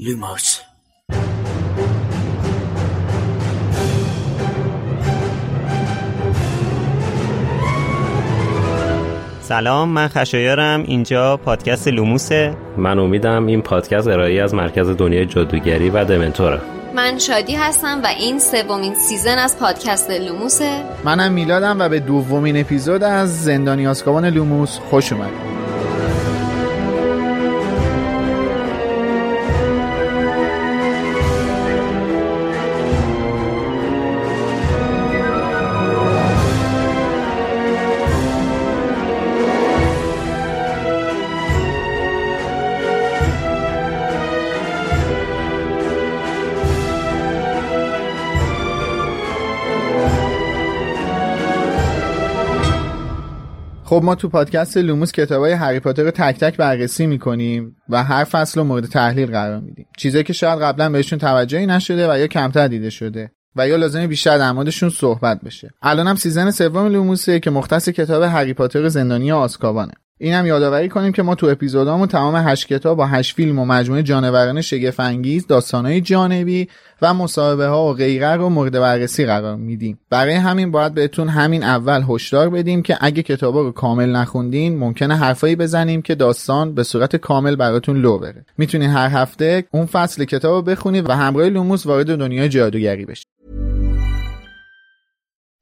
لوموس سلام من خشایارم. اینجا پادکست لوموسه. من امیدم این پادکست ارائه از مرکز دنیای جادوگری و دمنتوره. من شادی هستم و این سومین سیزن از پادکست لوموسه. منم میلادم و به دومین اپیزود از زندانی آزکابان لوموس خوش اومدید. خب ما تو پادکست لوموس کتابای هری پاتر رو تک تک بررسی می‌کنیم و هر فصل رو مورد تحلیل قرار میدیم. چیزایی که شاید قبلا بهشون توجهی نشده و یا کمتر دیده شده و یا لازمه بیشتر در صحبت بشه. الان هم سیزن سوم لوموسه که مختص کتاب هری پاتر زندانی آزکابانه اینم یادآوری کنیم که ما تو اپیزودامون تمام هشت کتاب با هشت فیلم و مجموعه جانوران شگفت انگیز داستانهای جانبی و مصاحبه ها و غیره رو مورد بررسی قرار میدیم. برای همین باید بهتون همین اول هشدار بدیم که اگه کتابا رو کامل نخوندین ممکنه حرفایی بزنیم که داستان به صورت کامل براتون لو بره. می‌تونین هر هفته اون فصل کتاب رو بخونید و همراه لوموس وارد دنیای جادوگری بشید.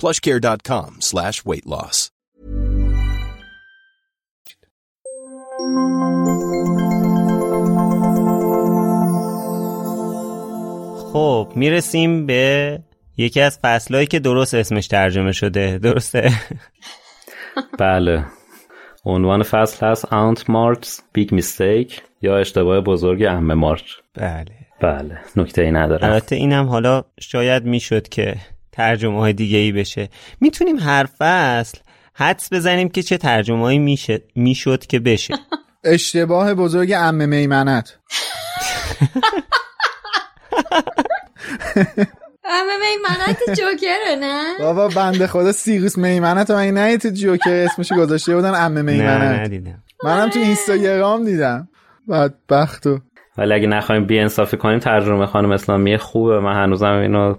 plushcare.com slash weight loss. خب می‌رسیم به یکی از فصلهایی که درست اسمش ترجمه شده. درسته؟ بله. عنوان فصل هست Aunt Marge's Big Mistake یا اشتباه بزرگ عمه مارج بله. بله. نکته ای نداره. البته اینم حالا شاید می‌شد که ترجمه های دیگه ای بشه. می‌تونیم هر فصل حدس بزنیم که چه ترجمه هایی می‌شد, می‌شد که بشه. اشتباه بزرگ عمه میمنت. همه میمنت جوکره نه؟ بابا بنده خدا سیروس میمنت من نه تو جوکر اسمش گذاشته بودن عمه میمنت؟ ندیدم. منم تو اینستاگرام دیدم. بدبختو ولی اگه نخوایم بی انصافی کنیم ترجمه خانم اسلامی خوبه. من هنوزم اینو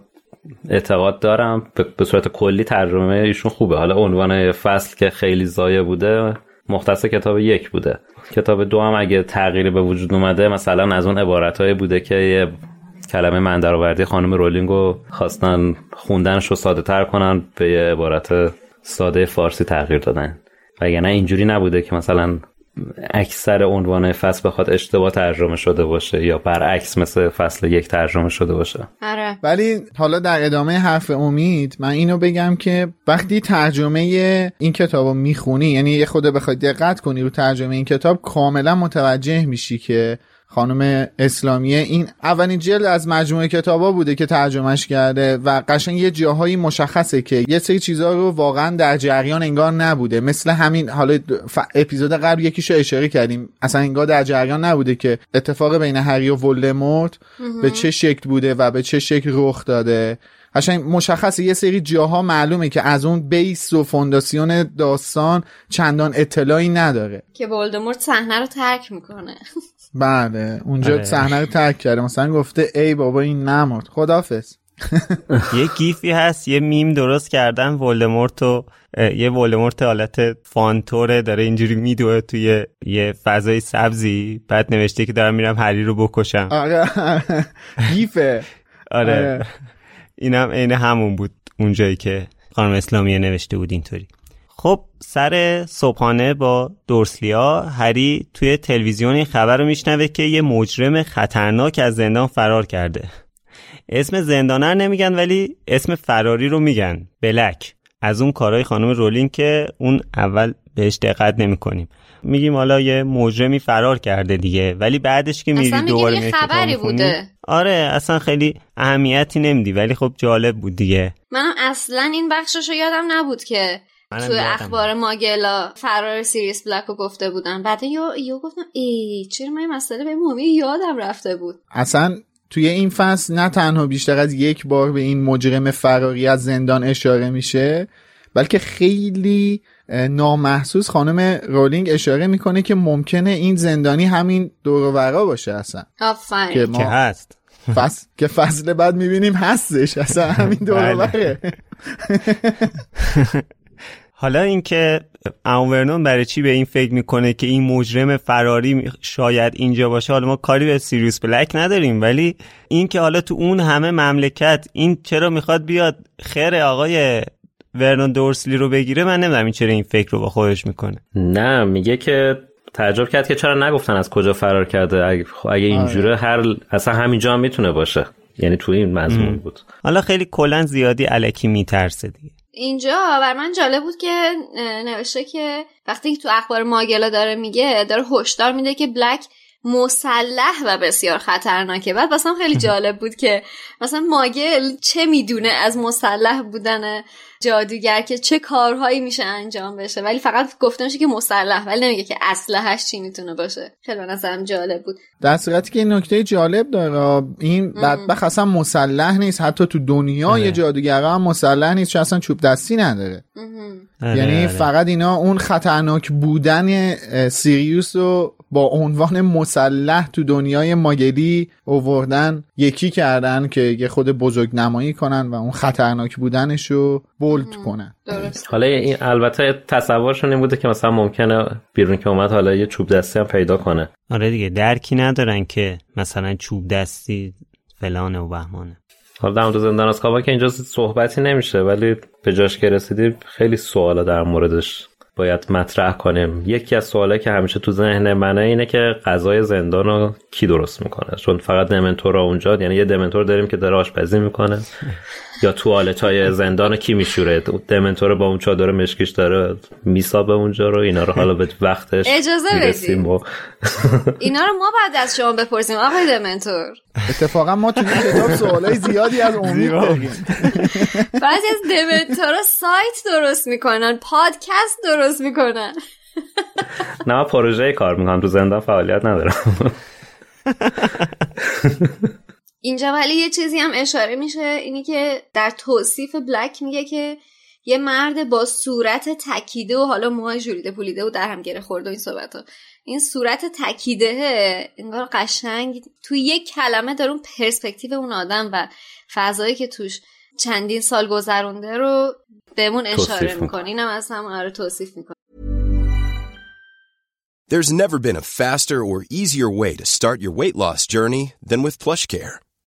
اعتقاد دارم. به- صورت کلی ترجمه ایشون خوبه. حالا عنوان فصل که خیلی ضایع بوده مختص کتاب یک بوده. کتاب دو هم اگه تغییری به وجود اومده مثلا از اون عبارت بوده که یه کلمه من درآوردی خانم رولینگ رو خواستن خوندنش رو ساده تر کنن به یه عبارت ساده فارسی تغییر دادن. وگرنه اینجوری نبوده که مثلا اکثر عنوان فصل بخواد اشتباه ترجمه شده باشه یا برعکس مثل فصل یک ترجمه شده باشه. آره. ولی حالا در ادامه حرف امید من اینو بگم که وقتی ترجمه این کتاب رو می‌خونی یعنی یه خود بخوای دقت کنی رو ترجمه این کتاب کاملا متوجه میشی که خانم اسلامیه این اولین جلد از مجموعه کتابا بوده که ترجمهش کرده و قشنگ یه جاهایی مشخصه که یه سری چیزها رو واقعا در جریان انگار نبوده. مثل همین حالا اپیزود قبل یکیشو اشاره کردیم. اصلا انگار در جریان نبوده که اتفاق بین هری و ولدمورت به چه شکل بوده و به چه شکل رخ داده. قشنگ مشخصه یه سری جاها معلومه که از اون بیس و فونداسیون داستان چندان اطلاعی نداره. که ولدمورت صحنه رو ترک می‌کنه. بله اونجا آره. صحنه رو ترک کرده مثلا گفته ای بابا این نمرد خدافظ. یه gif ی هست یه میم درست کردن ولدمورت و یه ولدمورت حالت فانتوره داره اینجوری میدوه توی یه فضای سبزی. بعد نوشته که دارم میرم هری رو بکشم. آره. gif ه. آره. آره. اینم عین همون بود اونجایی که خانم اسلامیه نوشته بود اینطوری. خب سر صبحانه با دورسلیا هری توی تلویزیون این خبر رو میشنوه که یه مجرم خطرناک از زندان فرار کرده. اسم زندانر نمیگن ولی اسم فراری رو میگن. بلک. از اون کارهای خانم رولینگ که اون اول بهش دقت نمی‌کنیم. میگیم حالا یه مجرمی فرار کرده دیگه ولی بعدش که میری دوباره کتاب خبری بوده. آره اصلا خیلی اهمیتی نمیدی ولی خب جالب بود دیگه. منم اصلا این بخشش رو یادم نبود که تو اخبار ماگلا فرار سیریس بلک رو گفته بودن. بعد یو, یو گفتم ای چرا من این مسئله به مهمی یادم رفته بود؟ اصلا توی این فصل نه تنها بیشتر از یک بار به این مجرم فراری از زندان اشاره میشه بلکه خیلی نامحسوس خانم رولینگ اشاره می‌کنه که ممکنه این زندانی همین دور و برا باشه اصلا. که آفرین. که ما هست. فصل که فصل بعد می‌بینیم هستش. اصلا همین دور و بله. بره حالا اینکه ورنون برای چی به این فکر می‌کنه که این مجرم فراری شاید اینجا باشه حالا ما کاری به سیریوس بلک نداریم ولی اینکه حالا تو اون همه مملکت این چرا می‌خواد بیاد خیر آقای ورنون دورسلی رو بگیره من نمی‌دونم این چرا این فکر رو با خودش می‌کنه. نه میگه که تعجب کرد که چرا نگفتن از کجا فرار کرده. اگه, خب اگه اینجوره هر اصلا همینجا هم می‌تونه باشه. یعنی تو این مضمون بود. حالا خیلی کلا زیادی علکی میترسه دیگه. اینجا بر من جالب بود که نوشته که وقتی که تو اخبار ماگلا داره میگه داره هشدار میده که بلک مسلح و بسیار خطرناکه. بعد مثلا خیلی جالب بود که مثلا ماگل چه می‌دونه از مسلح بودن جادوگر که چه کارهایی میشه انجام بشه. ولی فقط گفته میشه که مسلح ولی نمیگه که اسلحهش چی می‌تونه باشه. خیلی نظرم جالب بود. در صورتی که این نکته جالب داره این بدبخت اصلا مسلح نیست. حتی تو دنیای آره. جادوگرا هم مسلح نیست چون اصلا چوب دستی نداره. آره، یعنی آره. فقط اینا اون خطرناک بودن سیریوس رو با عنوان مسلح تو دنیای ماگلی اووردن یکی کردن که یه خود بزرگ نمایی کنن و اون خطرناک بودنش رو بولد کنن. درست. حالا این البته تصورشون این بوده که مثلا ممکنه بیرون که اومد حالا یه چوب دستی هم پیدا کنه. آره دیگه درکی ندارن که مثلا چوب دستی فلانه و بهمانه. حالا در مورد زندان آزکابان که اینجا صحبتی نمیشه ولی به جاش که رسیدیم خیلی سوالا در موردش باید مطرح کنیم. یکی از سوالا که همیشه تو ذهن منه اینه که غذای زندان رو کی درست می‌کنه؟ چون فقط دمنتور اونجا یعنی یه دمنتور داریم که داره آشپزی می‌کنه. یا توالت های زندان کی میشوره؟ دمنتور با اون چادر مشکیش داره میسابه اونجا رو اینا رو حالا به وقتش اجازه بدید. و اینا رو ما بعد از شما بپرسیم آقای دمنتور. اتفاقا ما تو این کتاب سوالای زیادی از امید داریم. بعضی از دمنتورا سایت درست می‌کنن پادکست درست می‌کنن. نه پروژه کار می‌کنم تو زندان فعالیت ندارم. اینجا ولی یه چیزی هم اشاره میشه اینی که در توصیف بلک میگه که یه مرد با صورت تکیده و حالا موهای ژولیده پولیده و در هم گره خورده و این صحبت ها. این صورت تکیده انگار قشنگ توی یک کلمه داره اون پرسپکتیو اون آدم و فضایی که توش چندین سال گذرونده رو بهمون اشاره می‌کنه اینم از هم آره توصیف می‌کنه There's never been a faster or easier way to start your weight loss journey than with PlushCare.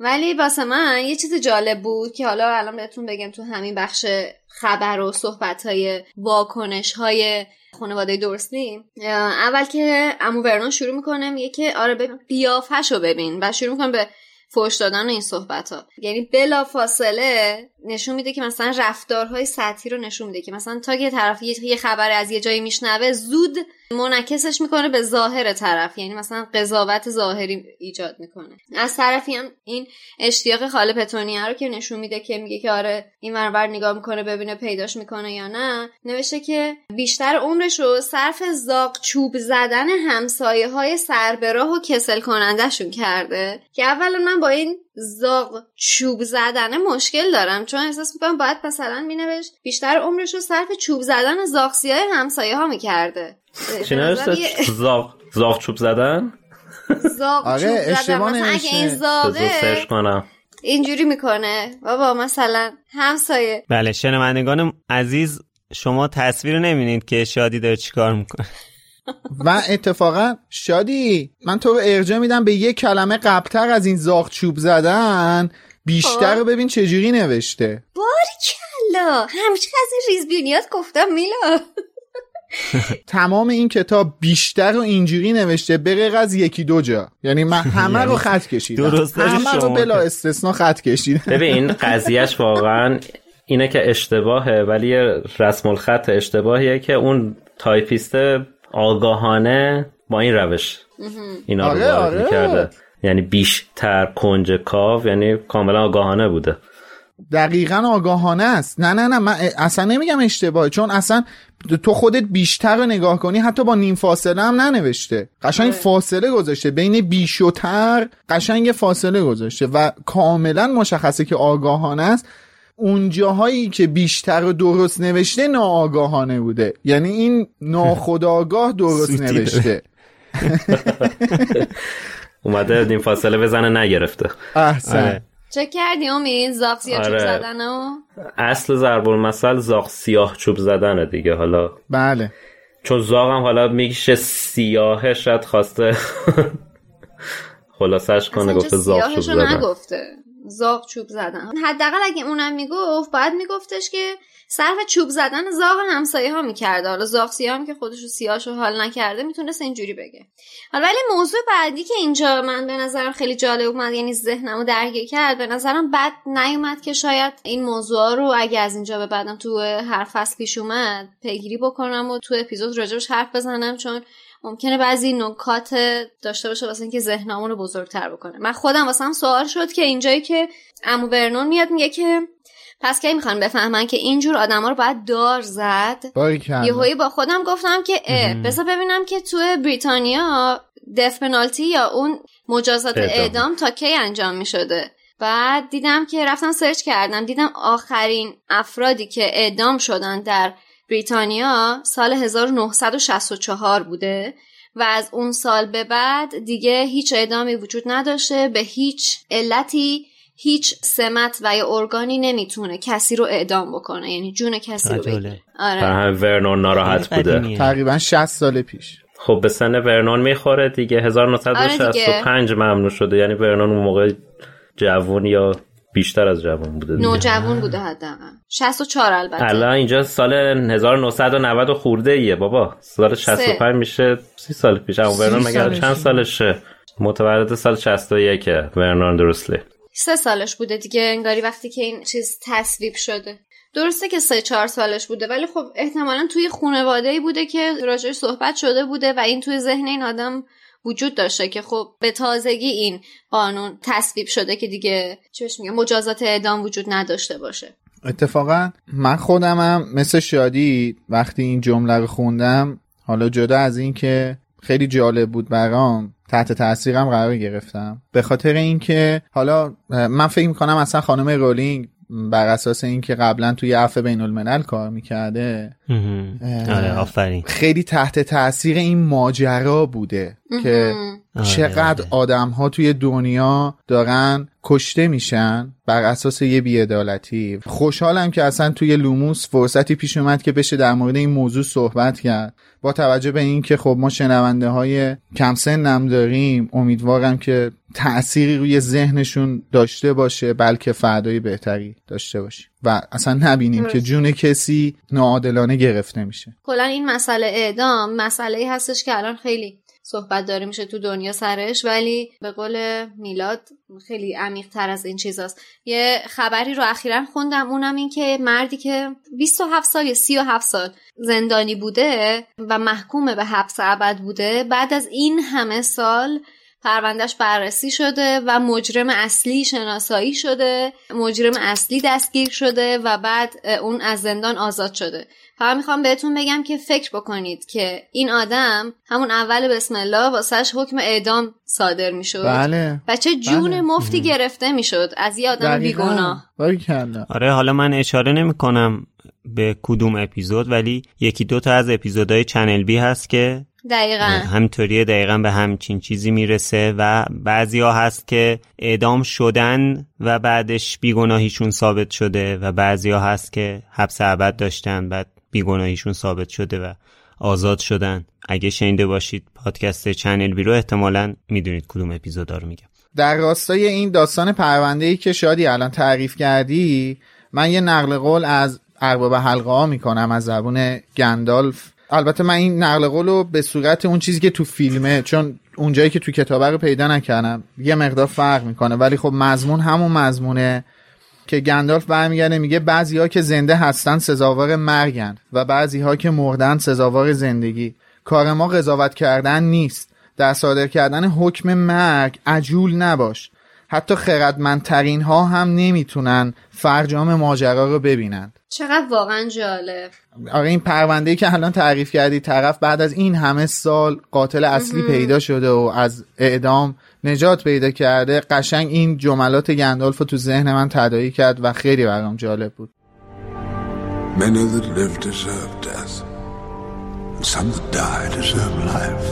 ولی واسه من یه چیز جالب بود که حالا الان بهتون بگم تو همین بخش خبر و صحبت های واکنش های خانواده دورسلی اول که امو ورنون شروع می‌کنه میگه که آره ببین قیافش رو ببین و شروع می‌کنه به فوش دادن این صحبت ها یعنی بلا فاصله نشون میده که مثلا رفتارهای سطحی رو نشون میده که مثلا تا یه طرف یه خبر از یه جایی میشنوه زود منعکسش می‌کنه به ظاهر طرف. یعنی مثلا قضاوت ظاهری ایجاد می‌کنه. از طرفی هم این اشتیاق خاله پتونیه رو که نشون میده که میگه که آره این ورور نگاه می‌کنه ببینه پیداش می‌کنه یا نه نوشته که بیشتر عمرش رو صرف زاق چوب زدن همسایه های سربراه و کسل کنندهشون کرده. که اولا من با این زاغ چوب زدن مشکل دارم. چون احساس می‌کنم باید مثلا مینوشت بیشتر عمرش رو صرف چوب زدن زاغسی های همسایه ها می‌کرده. چی نوشته؟ زاغ زاغ چوب زدن؟ زاغ آره، چوب زدن. اگه. این زاغه کنم. اینجوری می‌کنه. بابا مثلا همسایه. بله شنوندگان عزیز شما تصویر نمی‌بینید که شادی داره چیکار می‌کنه. و اتفاقا شادی من تو رو ارجاع میدم به یه کلمه قبلتر از این زاغ چوب زدن. بیشتر رو ببین چجوری نوشته. کلا همیشه از این ریزبینیات گفتم میلا. تمام این کتاب بیشتر رو اینجوری نوشته به از یکی دو جا. یعنی من همه رو خط کشیدم. همه رو بلا استثنا خط کشیدم. ببین این قضیهش واقعا اینه که اشتباهه ولی رسم الخط اشتباهیه که اون تایپیست آگاهانه با این روش اینا رو آره، آره. می‌کرده. یعنی بیشتر کنجکاو یعنی کاملا آگاهانه بوده. دقیقا آگاهانه است. نه نه نه من اصلا نمیگم اشتباهه چون اصلا تو خودت بیشتر رو نگاه کنی حتی با نیم فاصله هم ننوشته. قشنگ فاصله گذاشته. بین بیش و تر قشنگ فاصله گذاشته. و کاملا مشخصه که آگاهانه است. اون جاهایی که بیشتر درست نوشته ناآگاهانه بوده. یعنی این ناخداگاه درست. نوشته. اومده نیم فاصله بزنه نگرفته. احسن. آره. چه کردی امید زاغ سیاه چوب آره. زدن و؟ اصل ضرب المثل زاغ سیاه چوب زدنه دیگه حالا. بله. چون زاغ هم حالا میشه سیاهه شاید خواسته. خلاصش کنه گفته زاغ چوب سیاهشو زدن. نگفته. زاغ چوب زدن. حداقل اگه اونم می‌گفت بعد میگفتش که صرف چوب زدن زاغ همسایه ها می‌کرده حالا زاغ سیاه هم که خودش رو سیاهشو حال نکرده می‌تونست اینجوری بگه. حالا ولی موضوع بعدی که اینجا من به نظرم خیلی جالب اومد یعنی ذهنمو درگیر کرد به نظرم بد نیومد که شاید این موضوع رو اگه از اینجا به بعدم تو هر فصل پیش اومد پیگیری بکنم و تو اپیزود راجبش حرف بزنم چون ممکنه بعضی نکات داشته باشه واسه اینکه ذهنمون رو بزرگتر بکنه. من خودم واسم سوال شد که اینجایی که امو ورنون میاد میگه که پس کی می‌خوان بفهمن که اینجور آدما رو باید دار زد؟ یهویی با خودم گفتم که اه بذار ببینم که تو بریتانیا دف پنالتی یا اون مجازات اعدام. اعدام تا کی انجام می شده بعد دیدم که رفتم سرچ کردم دیدم آخرین افرادی که اعدام شدن در بریتانیا سال 1964 بوده و از اون سال به بعد دیگه هیچ اعدامی وجود نداشته به هیچ علتی هیچ سمت و یا ارگانی نمی‌تونه کسی رو اعدام بکنه. یعنی جون کسی رو. بگیره. آره. همین ورنون ناراحت بوده. تقریبا 60 سال پیش. خب به سن ورنون می‌خوره دیگه. 1965 ممنوع شده. یعنی ورنون اون موقع جوون یا بیشتر از جوان بوده دیگه. نوجوان بوده حداقل. 64 البته. الان اینجا سال 1990 و خورده ایه بابا. سال 65 میشه 30 سال پیش. اما مگه سالشه. چند سالشه؟ متولد سال 61 ورنون دروسلی سه سالش بوده دیگه. انگاری وقتی که این چیز تصویب شده. درسته که سه چهار سالش بوده ولی خب احتمالا توی خانواده ای بوده که راجعش صحبت شده بوده و این توی ذهن این آدم وجود داشته که خب به تازگی این قانون تصویب شده که دیگه بهش میگه مجازات اعدام وجود نداشته باشه. اتفاقا من خودمم مثل شادی وقتی این جمله رو خوندم حالا جدا از این که خیلی جالب بود برام تحت تاثیرم قرار گرفتم. به خاطر اینکه حالا من فکر می‌کنم اصلا خانم رولینگ بر اساس اینکه قبلا توی عفو بین الملل کار می‌کرده آره آفرین. خیلی تحت تاثیر این ماجرا بوده که چقدر آدم ها توی دنیا دارن کشته میشن بر اساس یه بیعدالتی. خوشحالم که اصلا توی لوموس فرصتی پیش اومد که بشه در مورد این موضوع صحبت کرد. با توجه به اینکه خب ما شنونده های کم سنم داریم امیدوارم که تأثیری روی ذهنشون داشته باشه بلکه فردای بهتری داشته باشه و اصلا نبینیم که جون کسی ناعادلانه گرفته میشه. کلا این مسئله اعدام مسئله هستش که الان خیلی صحبت داره میشه تو دنیا سرش ولی به قول میلاد خیلی عمیق تر از این چیزاست. یه خبری رو اخیرا خوندم اونم این که مردی که 27 سال یا 37 سال زندانی بوده و محکوم به حبس ابد بوده بعد از این همه سال پروندهش بررسی شده و مجرم اصلی شناسایی شده مجرم اصلی دستگیر شده و بعد اون از زندان آزاد شده. فقط می‌خوام بهتون بگم که فکر بکنید که این آدم همون اول بسم الله واسهش حکم اعدام صادر می‌شد. بله. و چه جون بله. مفتی گرفته می‌شد از یه آدم بیگناه. آره حالا من اشاره نمی کنم به کدوم اپیزود ولی یکی دو تا از اپیزودهای چنل بی هست که دقیقا. همینطوری دقیقا به همچین چیزی می‌رسه و بعضی ها هست که اعدام شدن و بعدش بیگناهیشون ثابت شده و بعضی ها هست که حبس ابد داشتن بعد بیگناهیشون ثابت شده و آزاد شدن. اگه شنیده باشید پادکست چنل بی رو احتمالا می‌دونید کدوم اپیزودا رو میگم. در راستای این داستان پرونده ای که شادی الان تعریف کردی من یه نقل قول از ارباب حلقه ها می‌کنم از زبون گندالف. البته من این نقل قول رو به صورت اون چیزی که تو فیلمه چون اونجایی که تو کتابه رو پیدا نکردم یه مقدار فرق می‌کنه. ولی خب مضمون همون مضمونه که گندالف برمیگرده میگه بعضی ها که زنده هستن سزاوار مرگن و بعضی ها که مردن سزاوار زندگی. کار ما قضاوت کردن نیست. در صادر کردن حکم مرگ عجول نباش. حتی خردمندترین ها هم نمی‌تونن فرجام ماجرا رو ببینن. چقدر واقعا جالب آره این پرونده که الان تعریف کردی طرف بعد از این همه سال قاتل اصلی پیدا شده و از اعدام نجات پیدا کرده قشنگ این جملات گندالف رو تو ذهن من تدایی کرد و خیلی برام جالب بود Many that live deserve death, and some that die deserve life.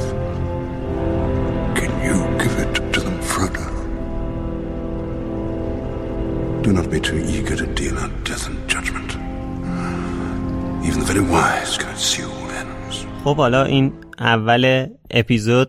Can you give it to them, Frodo? Do not be too eager to deal out death and judgment. خب حالا این اول اپیزود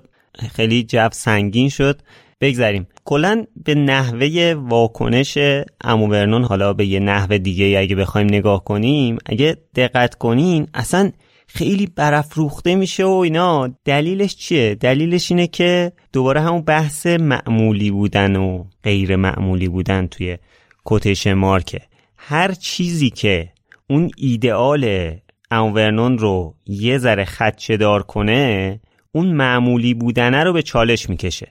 خیلی جو سنگین شد. بگذریم. کلا به نحوه واکنش امو ورنون حالا به یه نحوه دیگه اگه بخوایم نگاه کنیم اگه دقت کنین اصلا خیلی برافروخته میشه و اینا. دلیلش چیه؟ دلیلش اینه که دوباره همون بحث معمولی بودن و غیر معمولی بودن توی کوتیشن مارکه. هر چیزی که اون ایدئال امورنون رو یه ذره خدشه دار کنه اون معمولی بودنه رو به چالش می‌کشه.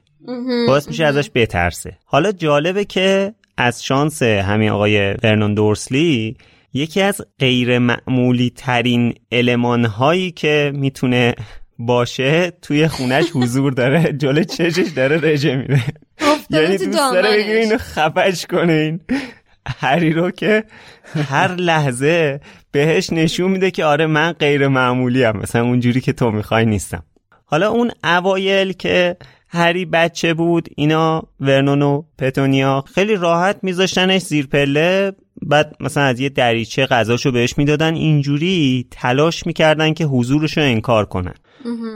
باعث میشه ازش بترسه. حالا جالبه که از شانس همین آقای ورنون دورسلی یکی از غیر معمولی ترین علمان هایی که می‌تونه باشه توی خونش حضور داره. جلو چشش داره رژه میره یعنی دوست داره بگیره اینو خفش کنه این. هری رو که هر لحظه بهش نشون میده که آره من غیر معمولی هم مثلا اونجوری که تو می‌خوای نیستم. حالا اون اوایل که هری بچه بود اینا ورنون و پتونیا خیلی راحت میذاشتنش زیر پله بعد مثلا از یه دریچه غذاشو بهش می‌دادن اینجوری تلاش می‌کردن که حضورشو انکار کنن.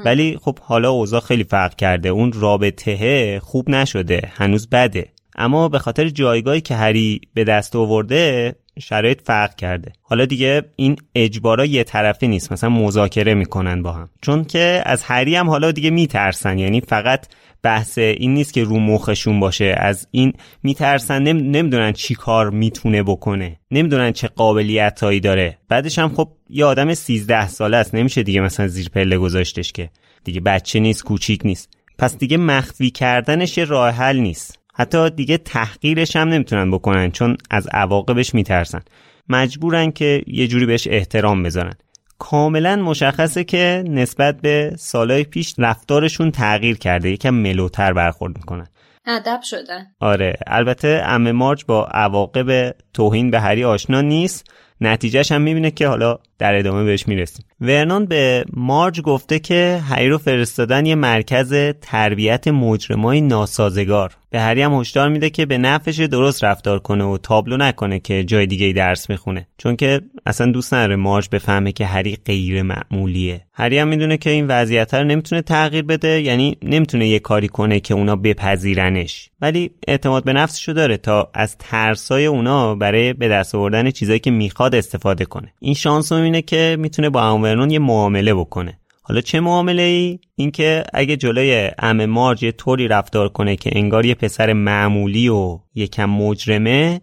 ولی خب حالا اوضاع خیلی فرق کرده. اون رابطه خوب نشده هنوز بده. اما به خاطر جایگاهی که هری به دست آورده شرایط فرق کرده. حالا دیگه این اجبارا یه طرفه نیست. مثلا مذاکره می‌کنن با هم. چون که از هری هم حالا دیگه میترسن. یعنی فقط بحث این نیست که رو مخشون باشه. از این میترسن. نم... نمی‌دونن چی کار می‌تونه بکنه. نمی‌دونن چه قابلیتهایی داره. بعدش هم خب یه آدم 13 ساله است. نمیشه دیگه مثلا زیر پله گذاشتش که. دیگه بچه نیست کوچیک نیست. پس دیگه مخفی کردنش یه راه حل نیست. حتی دیگه تحقیرش هم نمی‌تونن بکنن چون از عواقبش میترسن. مجبورن که یه جوری بهش احترام بذارن. کاملا مشخصه که نسبت به سالهای پیش رفتارشون تغییر کرده یکم ملوتر برخورد می‌کنن. ادب شدن آره البته ام مارج با عواقب توهین به هری آشنا نیست. نتیجهش هم می‌بینه که حالا در ادامه بهش می‌رسیم. ورنان به مارج گفته که هری رو فرستادن یه مرکز تربیت مجرمای ناسازگار. به هری هم هشدار میده که به نفعش درست رفتار کنه و تابلو نکنه که جای دیگه درس می‌خونه. چون که اصلا دوست نداره مارج بفهمه که هری غیر معمولیه. هری هم می‌دونه که این وضعیت رو نمی‌تونه تغییر بده یعنی نمی‌تونه یه کاری کنه که اونا بپذیرنش. ولی اعتماد به نفسشو داره تا از ترسای اونا برای به دست آوردن چیزایی که می‌خواد استفاده کنه. این شانس رو که می‌تونه با ورنون یه معامله بکنه. حالا چه معامله ای؟ اینکه اگه جلوی ام مارج یه طوری رفتار کنه که انگار یه پسر معمولی و یکم مجرمه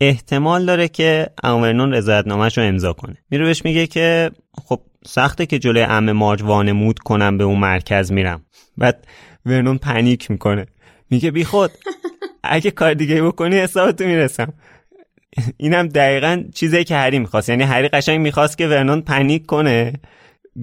احتمال داره که امورنون رضایتنامهش رو امضا کنه. میره بهش میگه که خب سخته که جلوی ام مارج وانمود کنم به اون مرکز میرم. بعد ورنون پنیک می‌کنه. میگه بی خود اگه کار دیگه بکنی حسابتو می‌رسم. اینم دقیقا چیزی که هری می‌خواست. یعنی هری قشنگ می‌خواست که ورنون پنیک کنه.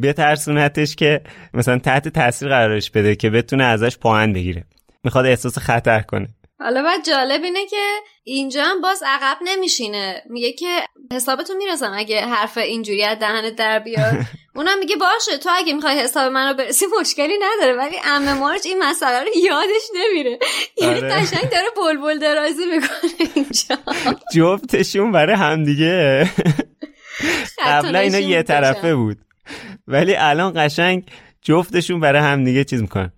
بترسونتش که مثلا تحت تاثیر قرارش بده که بتونه ازش پاهن بگیره. می‌خواد احساس خطر کنه. حالا بعد جالب اینه که اینجا هم باز عقب نمیشینه. میگه که حسابتون می‌رسم اگه حرف اینجوری از دهنت در بیاد. اونم میگه باشه تو اگه می‌خوای حساب منو برسی مشکلی نداره. ولی ام مارچ این مسئله رو یادش نمیره. یعنی آره. قشنگ داره بلبل درازی می‌کنه اینجا. جفتشون برای همدیگه. قبلا اینا یه طرفه بود. ولی الان قشنگ جفتشون برای همدیگه چیز می‌کنن.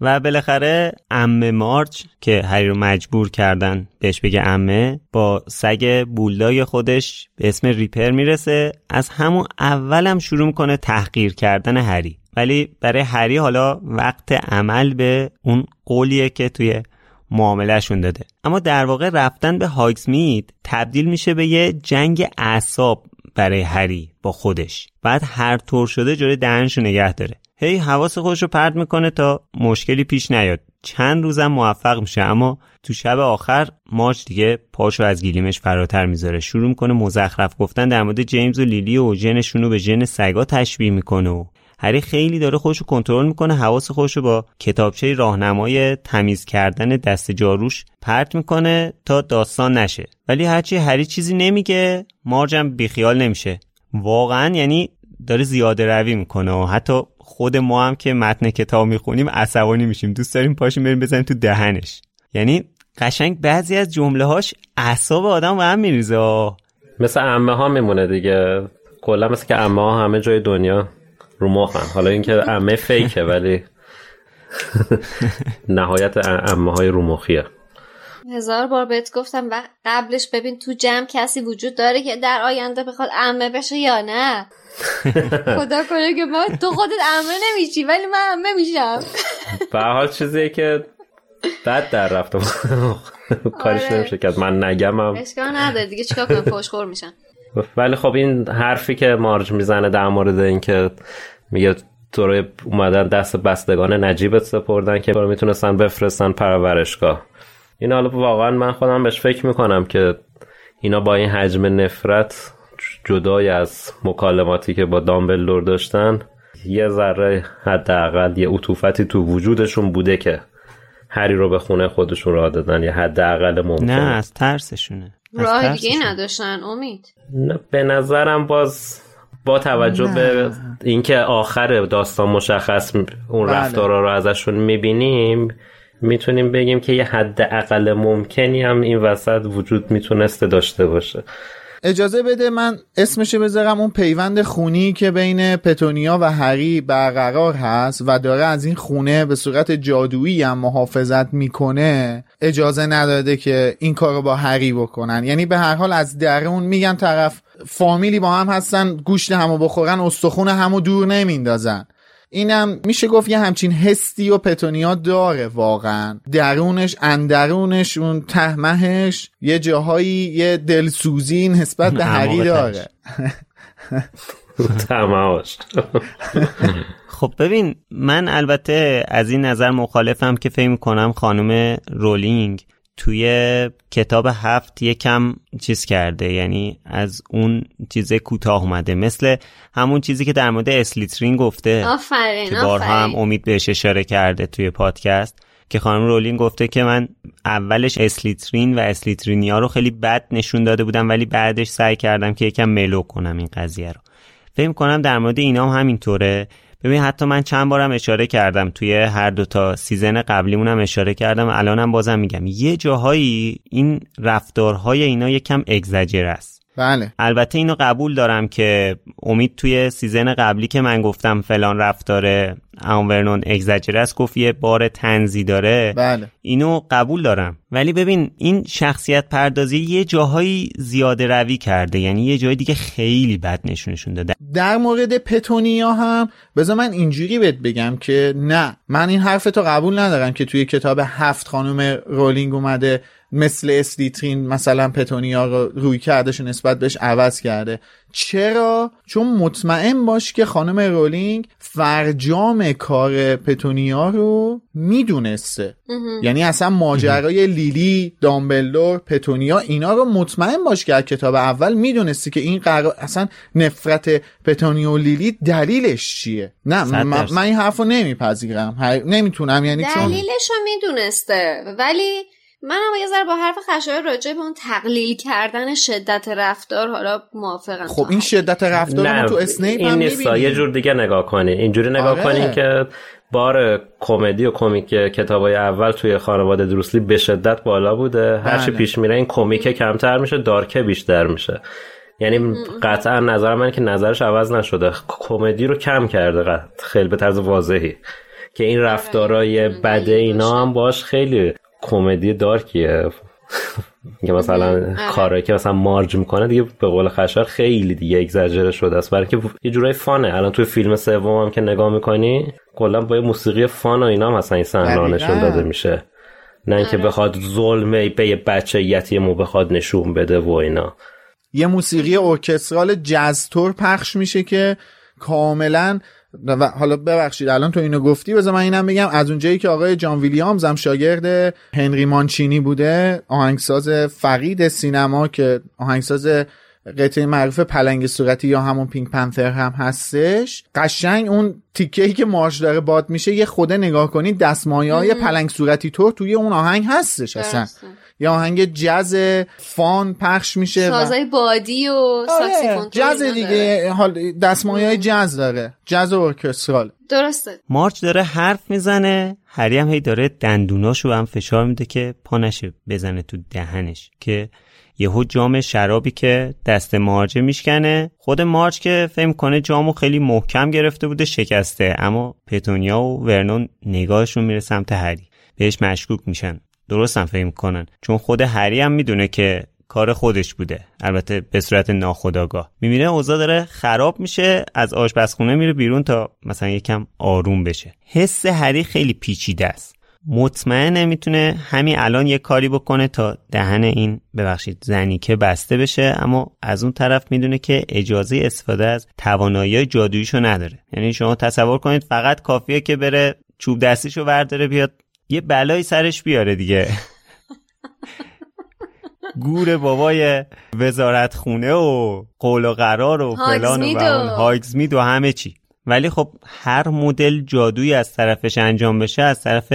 و بالاخره امه مارچ که هری رو مجبور کردن بهش بگه امه با سگ بولدای خودش به اسم ریپر می‌رسه. از همون اولم شروع می‌کنه تحقیر کردن هری. ولی برای هری حالا وقت عمل به اون قولیه که توی معاملهشون داده. اما در واقع رفتن به هاگزمید تبدیل میشه به یه جنگ اعصاب. برای هری با خودش. بعد هر طور شده جلوی دهنشو نگه داره. هی حواس خودش رو پرت می‌کنه تا مشکلی پیش نیاد. چند روزم موفق میشه اما تو شب آخر مارچ دیگه پاشو از گیلیمش فراتر می‌ذاره. شروع می‌کنه مزخرف گفتن در مورد جیمز و لیلی و ژنشون رو به ژن سگا تشبیه می‌کنه و هری خیلی داره خودشو کنترل می‌کنه حواس خودشو با کتابچه راهنمای تمیز کردن دست جاروش پرت می‌کنه تا داستان نشه. ولی هرچی هری چیزی نمیگه مارجم بیخیال نمیشه. واقعا یعنی داره زیاده روی می‌کنه و حتی خود ما هم که متن کتاب می‌خونیم عصبانی میشیم. دوست داریم پاشیم بریم بزنیم تو دهنش. یعنی قشنگ بعضی از جمله هاش اعصاب آدم به هم میریزه. مثل امه ها میمونه دیگه. کلا مثل که امه ها همه جای دنیا. رو مخن حالا اینکه امه فیکه ولی نهایت امه های رو مخیه. هزار بار بهت گفتم و قبلش ببین تو جمع کسی وجود داره که در آینده بخواد امه بشه یا نه. خدا کنه که ما تو خودت امه نمیشی ولی من امه میشم. به حال چیزیه که بد در کارش آره. نمیشه کرد. من نگمم. اشکال نداره دیگه چیکار کنم؟ فوشخور میشن ولی خب این حرفی که مارج می‌زنه در مورد اینکه میگه تو رو اومدن دست بستگان نجیبت سپردن که رو می‌تونستن بفرستن پرورشگاه. این حالا واقعا من خودم بهش فکر می‌کنم که اینا با این حجم نفرت جدای از مکالماتی که با دامبلدور داشتن یه ذره حداقل یه عطوفتی تو وجودشون بوده که هری رو به خونه خودشون راه دادن یه حداقل ممکنه نه از ترسشونه. راه دیگه. نداشتن امید نه به نظرم باز با توجه به اینکه آخر داستان مشخص اون بله. رفتارا رو ازشون می‌بینیم می‌تونیم بگیم که یه حد اقل ممکنی هم این وسط وجود می‌تونسته داشته باشه اجازه بده من اسمشو بذارم اون پیوند خونی که بین پتونیا و هری برقرار هست و داره از این خونه به صورت جادویی هم محافظت می‌کنه اجازه نداده که این کارو با هری بکنن. یعنی به هر حال از درون میگن طرف فامیلی با هم هستن گوشت همو بخورن استخون همو دور نمیندازن. اینم میشه گفت یه همچین حسی و پتونیا داره واقعا. درونش اندرونش اون تهمهش یه جاهایی یه دلسوزی نسبت به هری داره. تماش. خب ببین من البته از این نظر مخالفم که فکر کنم خانم رولینگ توی کتاب هفت یکم چیز کرده یعنی از اون چیز کوتاه اومده. مثل همون چیزی که در مورد اسلیترین گفته آفرین که بارها هم امید بهش اشاره کرده توی پادکست که خانم رولینگ گفته که من اولش اسلیترین و اسلیترینیا رو خیلی بد نشون داده بودم ولی بعدش سعی کردم که یکم mellow کنم این قضیه رو. فکر کنم در مورد اینا هم همینطوره. ببین حتی من چند بارم اشاره کردم توی هر دو تا season قبلیمونم اشاره کردم الانم بازم میگم. یه جاهایی این رفتارهای اینا یکم اگزجر است بله. البته اینو قبول دارم که امید توی سیزن قبلی که من گفتم فلان رفتار اون است گفت یه بار تنزی داره. بله. اینو قبول دارم. ولی ببین این شخصیت پردازی یه جاهایی زیاده روی کرده. یعنی یه جای دیگه خیلی بد نشونشون داده. در مورد پتونیا هم بذار من اینجوری بهت بگم که نه من این حرف تو قبول ندارم که توی کتاب هفت خانم رولینگ اومده مثل اسلیترین مثلا پتونیا رو روی کردش نسبت بهش عوض کرده. چرا؟ چون مطمئن باش که خانم رولینگ فرجام کار پتونیا رو می‌دونسته. یعنی اصلا ماجرای لیلی دامبلدور پتونیا اینا رو مطمئن باش که کتاب اول می‌دونستی که این قرار اصلا نفرت پتونیا و لیلی دلیلش چیه؟ نه من. من این حرف رو نمیپذیرم. هر- نمی‌تونم یعنی چون دلیلش رو می‌دونسته. ولی منم یه ذره با حرف خشایار راجع به اون تقلیل کردن شدت رفتار حالا موافقم خب این شدت رفتار رو تو اسنیپ این هم نیستا می‌بینی. یه جور دیگه نگاه کنی. اینجوری نگاه آره. کنی که بار کمدی و کمیک کتابای اول توی خانواده دروسلی به شدت بالا بوده. هرچی بله. پیش میره این کمیک کمتر میشه دارکه بیشتر میشه. یعنی قطعا نظر من که نظرش عوض نشده. کمدی رو کم کرده قط- خیلی به طرز واضحی. که این رفتارای بده اینا هم باش خیلی کمدی دارکیه. که مثلا کارایی که مثلا مارج می‌کنه دیگه به قول خشار خیلی دیگه اگزاجره شده است. برای که یه جورای فانه. الان توی فیلم سوم هم که نگاه می‌کنی کلا با یه موسیقی فان و اینا هم مثلا این صحنه نشون. داده میشه. نه اینکه بخواد ظلم به یه بچه یتیمو بخواد نشون بده و اینا. یه موسیقی ارکسترال جاز تور پخش میشه که کاملا و حالا ببخشید الان تو اینو گفتی بذار من اینم بگم از اونجایی که آقای جان ویلیامز هم شاگرد هنری مانچینی بوده آهنگساز فقید سینما که آهنگساز قطعه معروف پلنگ صورتی یا همون Pink Panther هم هستش. قشنگ اون تیکه ای که مارش داره باد میشه یه خورده نگاه کنید دستمایه های پلنگ صورتی طور توی اون آهنگ هستش اصلا. درسته. یه آهنگ جز fun پخش میشه و- سازای بادی و آره ساکسیفون جز دیگه. حال دستمایه های جز داره جز و ارکسترال. درسته. مارج داره حرف می‌زنه هری هم هی داره دندوناشو هم فشار میده که پا نشه بزنه تو دهنش که یهو جام شرابی که دست مارچ میشکنه. خود مارچ که فهم کنه جامو خیلی محکم گرفته بوده شکسته اما پتونیا و ورنون نگاهشون میره سمت هری. بهش مشکوک میشن. درست هم فهم کنن چون خود هری هم می‌دونه که کار خودش بوده. البته به صورت ناخودآگاه. می‌بینه اوضاع داره خراب میشه از آشپزخونه میره بیرون تا مثلا یکم آروم بشه. حس هری خیلی پیچیده است. مطمئنه می‌تونه همین الان یه کاری بکنه تا دهن این ببخشید زنی که بسته بشه. اما از اون طرف می‌دونه که اجازه استفاده از توانایی جادوییشو نداره. یعنی شما تصور کنید فقط کافیه که بره چوب دستیشو ورداره بیاد یه بلایی سرش بیاره دیگه. گور بابای وزارت خونه و قول و قرار و فلان و بهمان هاگزمید و همه چی. ولی خب هر مدل جادویی از طرفش انجام بشه از طرف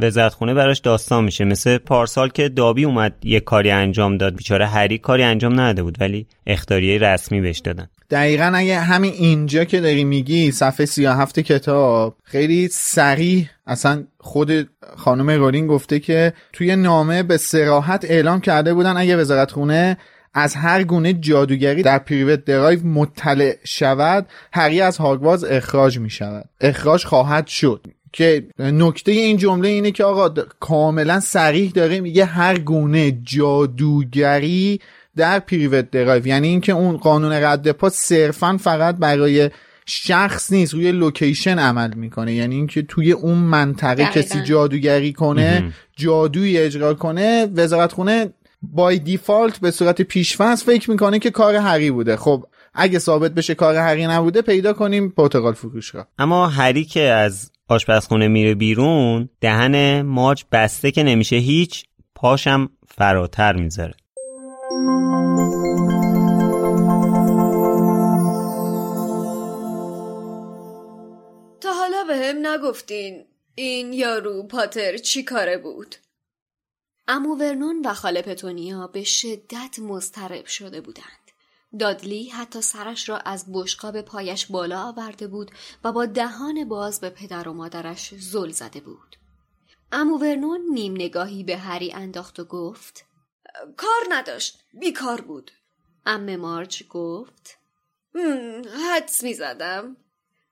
وزارت خونه براش داستان میشه. مثل پارسال که دابی اومد یه کاری انجام داد. بیچاره هری کاری انجام نداده بود ولی اخطاریه رسمی بهش دادن. دقیقا اگه همین اینجا که داری میگی صفحه 37 کتاب خیلی سریع اصلا خود خانم رولینگ گفته که توی نامه به صراحت اعلام کرده بودن اگه وزارت خونه از هر گونه جادوگری در پریوت درایو مطلع شود هری از هاگوارتز اخراج می شود اخراج خواهد شد. که نکته این جمله اینه که آقا کاملا صریح داره میگه هر گونه جادوگری در پریوت درایو یعنی اینکه اون قانون رد پا صرفا فقط برای شخص نیست روی لوکیشن عمل می‌کنه. یعنی اینکه توی اون منطقه دقیقاً. کسی جادوگری کنه جادویی اجرا کنه وزارت خونه by default به صورت پیشفرض فکر می‌کنه که کار هری بوده. خب اگه ثابت بشه کار هری نبوده پیدا کنیم پرتغال فروشگاه. اما هری که از آشپزخونه میره بیرون دهن مارچ بسته که نمیشه هیچ پاشم فراتر می‌ذاره. تا حالا به هم نگفتین این یارو پاتر چی کاره بود؟ امو ورنون و خاله پتونیا به شدت مضطرب شده بودند. دادلی حتی سرش را از بشقاب پایش بالا آورده بود و با دهان باز به پدر و مادرش زل زده بود. امو ورنون نیم نگاهی به هری انداخت و گفت کار نداشت. بیکار بود. ام مارچ گفت حدس می زدم.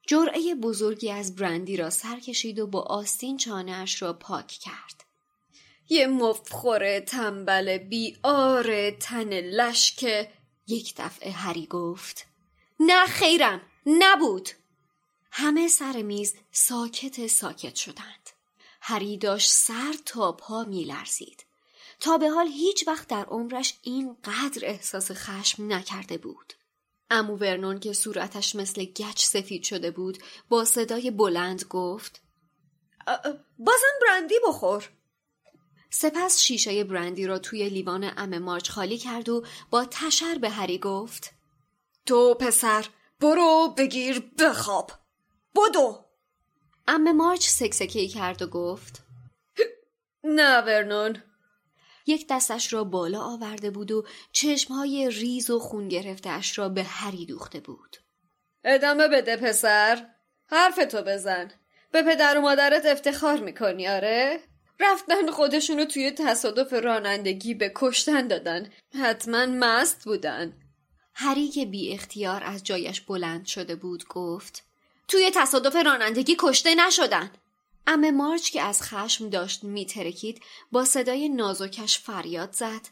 جرعه بزرگی از برندی را سر کشید و با آستین چانهاش را پاک کرد. یه مفخور تنبل بیار تن لشکه یک دفعه هری گفت نه خیرم نبود. همه سر میز ساکت ساکت شدند. هری داشت سر تا پا میلرزید. تا به حال هیچ وقت در عمرش اینقدر احساس خشم نکرده بود. امو ورنون که صورتش مثل گچ سفید شده بود با صدای بلند گفت بازم برندی بخور. سپس شیشه برندی را توی لیوان ام مارچ خالی کرد و با تشر به هری گفت تو پسر برو بگیر بخواب. بدو. ام مارچ سکسکی کرد و گفت نه ورنون. یک دستش را بالا آورده بود و چشمهای ریز و خون گرفتهاش را به هری دوخته بود. ادامه بده پسر. حرف تو بزن. به پدر و مادرت افتخار می‌کنی آره؟ رفتن خودشونو توی تصادف رانندگی به کشتن دادن. حتما مست بودن. هری که بی اختیار از جایش بلند شده بود گفت توی تصادف رانندگی کشته نشدن. ام مارچ که از خشم داشت میترکید با صدای نازکش فریاد زد.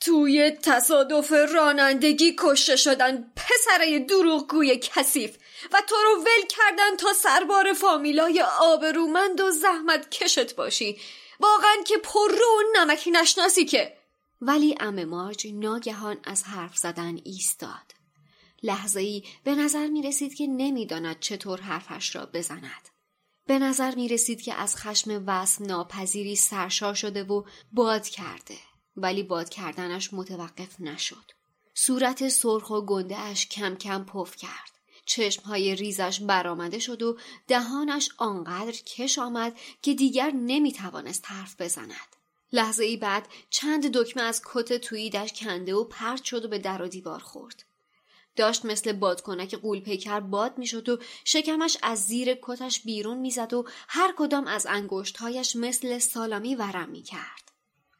توی تصادف رانندگی کشته شدن پسره دروغگوی کثیف و تو رو ول کردن تا سربار فامیلای آبرومند و زحمت کشت باشی. واقعا که پر رو نمکی نشناسی که. ولی ام مارچ ناگهان از حرف زدن ایستاد. لحظه ای به نظر می رسید که نمی‌داند چطور حرفش را بزند. به نظر می رسید که از خشم وسم ناپذیری سرشار شده و باد کرده ولی باد کردنش متوقف نشد. صورت سرخ و گنده اش کم کم پف کرد. چشمهای ریزش برآمده شد و دهانش آنقدر کش آمد که دیگر نمی توانست حرف بزند. لحظه ای بعد چند دکمه از کت توییدش کنده و پرت شد و به در و دیوار خورد. داشت مثل بادکنک قول پیکر باد می‌شد و شکمش از زیر کتش بیرون می‌زد و هر کدام از انگشتهایش مثل سالامی ورم می‌کرد.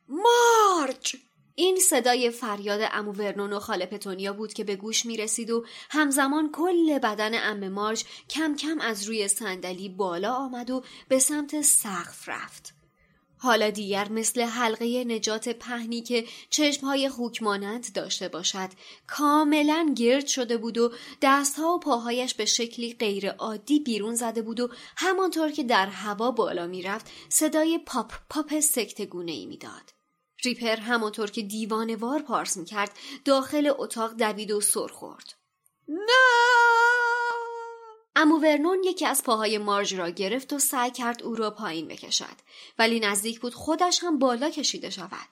مارچ! این صدای فریاد امو ورنون و خاله پتونیا بود که به گوش می رسید و همزمان کل بدن ام مارچ کم کم از روی صندلی بالا آمد و به سمت سقف رفت. حالا دیگر مثل حلقه نجات پهنی که چشمهای خوک مانند داشته باشد کاملا گرد شده بود و دستها و پاهایش به شکلی غیر عادی بیرون زده بود و همانطور که در هوا بالا می‌رفت صدای پاپ پاپ سکتگونه ای می‌داد. ریپر همانطور که دیوانوار پارس کرد داخل اتاق دوید و سر خورد. نه! امو ورنون یکی از پاهای مارج را گرفت و سعی کرد او را پایین بکشد. ولی نزدیک بود خودش هم بالا کشیده شود.